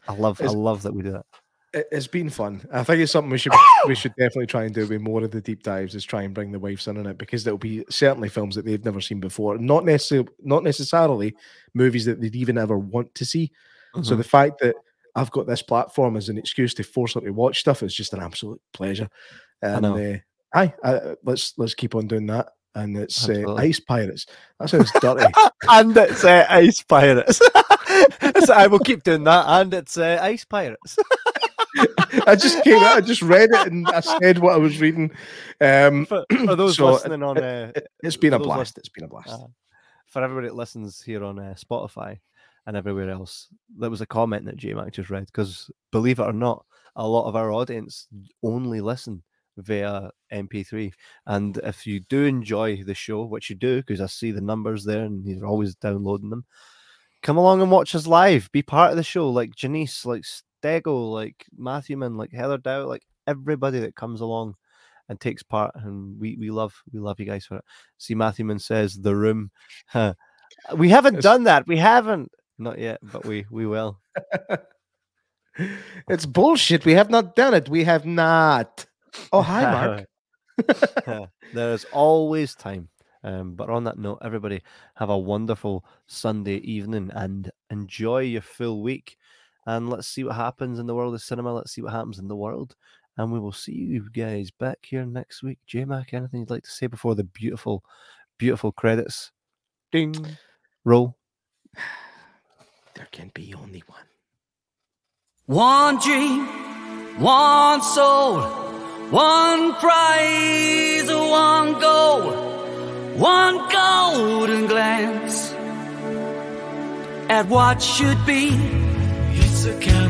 S3: I love
S2: It's-
S3: I love that we do that.
S2: It, it's been fun. I think it's something we should we should definitely try and do with more of the deep dives. Is try and bring the wives in on it because there'll be certainly films that they've never seen before. Not necessarily not necessarily movies that they'd even ever want to see. So
S3: Mhm.
S2: the fact that I've got this platform as an excuse to force her to watch stuff is just an absolute pleasure. And
S3: know.
S2: uh, aye, uh, let's let's keep on doing that. And it's uh, Ice Pirates. That sounds dirty.
S3: and it's uh, Ice Pirates. I will keep doing that, and it's uh, Ice Pirates.
S2: I just came out, I just read it, and I said what I was reading. Um,
S3: for, for those
S2: So,
S3: listening on, uh,
S2: it, has been a blast. It's been a blast.
S3: uh, for everybody that listens here on uh, Spotify and everywhere else, there was a comment that J Mac just read because believe it or not, a lot of our audience only listen via MP3. And if you do enjoy the show, which you do, because I see the numbers there and you're always downloading them, come along and watch us live. Be part of the show, like Janice, like Stego, like Matthewman, like Heather Dow, like everybody that comes along and takes part. And we we love we love you guys for it. See, Matthewman says the room. Huh. We haven't
S2: It's-
S3: done that. We haven't. Not yet, but we we will.
S2: It's bullshit. We have not done it. We have not. Oh, hi, Mark.
S3: There's always time. Um, but on that note, everybody have a wonderful Sunday evening and enjoy your full week. And let's see what happens in the world of cinema. Let's see what happens in the world. And we will see you guys back here next week. J Mac, anything you'd like to say before the beautiful, beautiful credits? Ding. Roll.
S2: There can be only one.
S5: One dream, one soul, one prize, one goal, one golden glance at what should be. It's a kind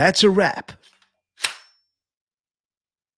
S2: that's a wrap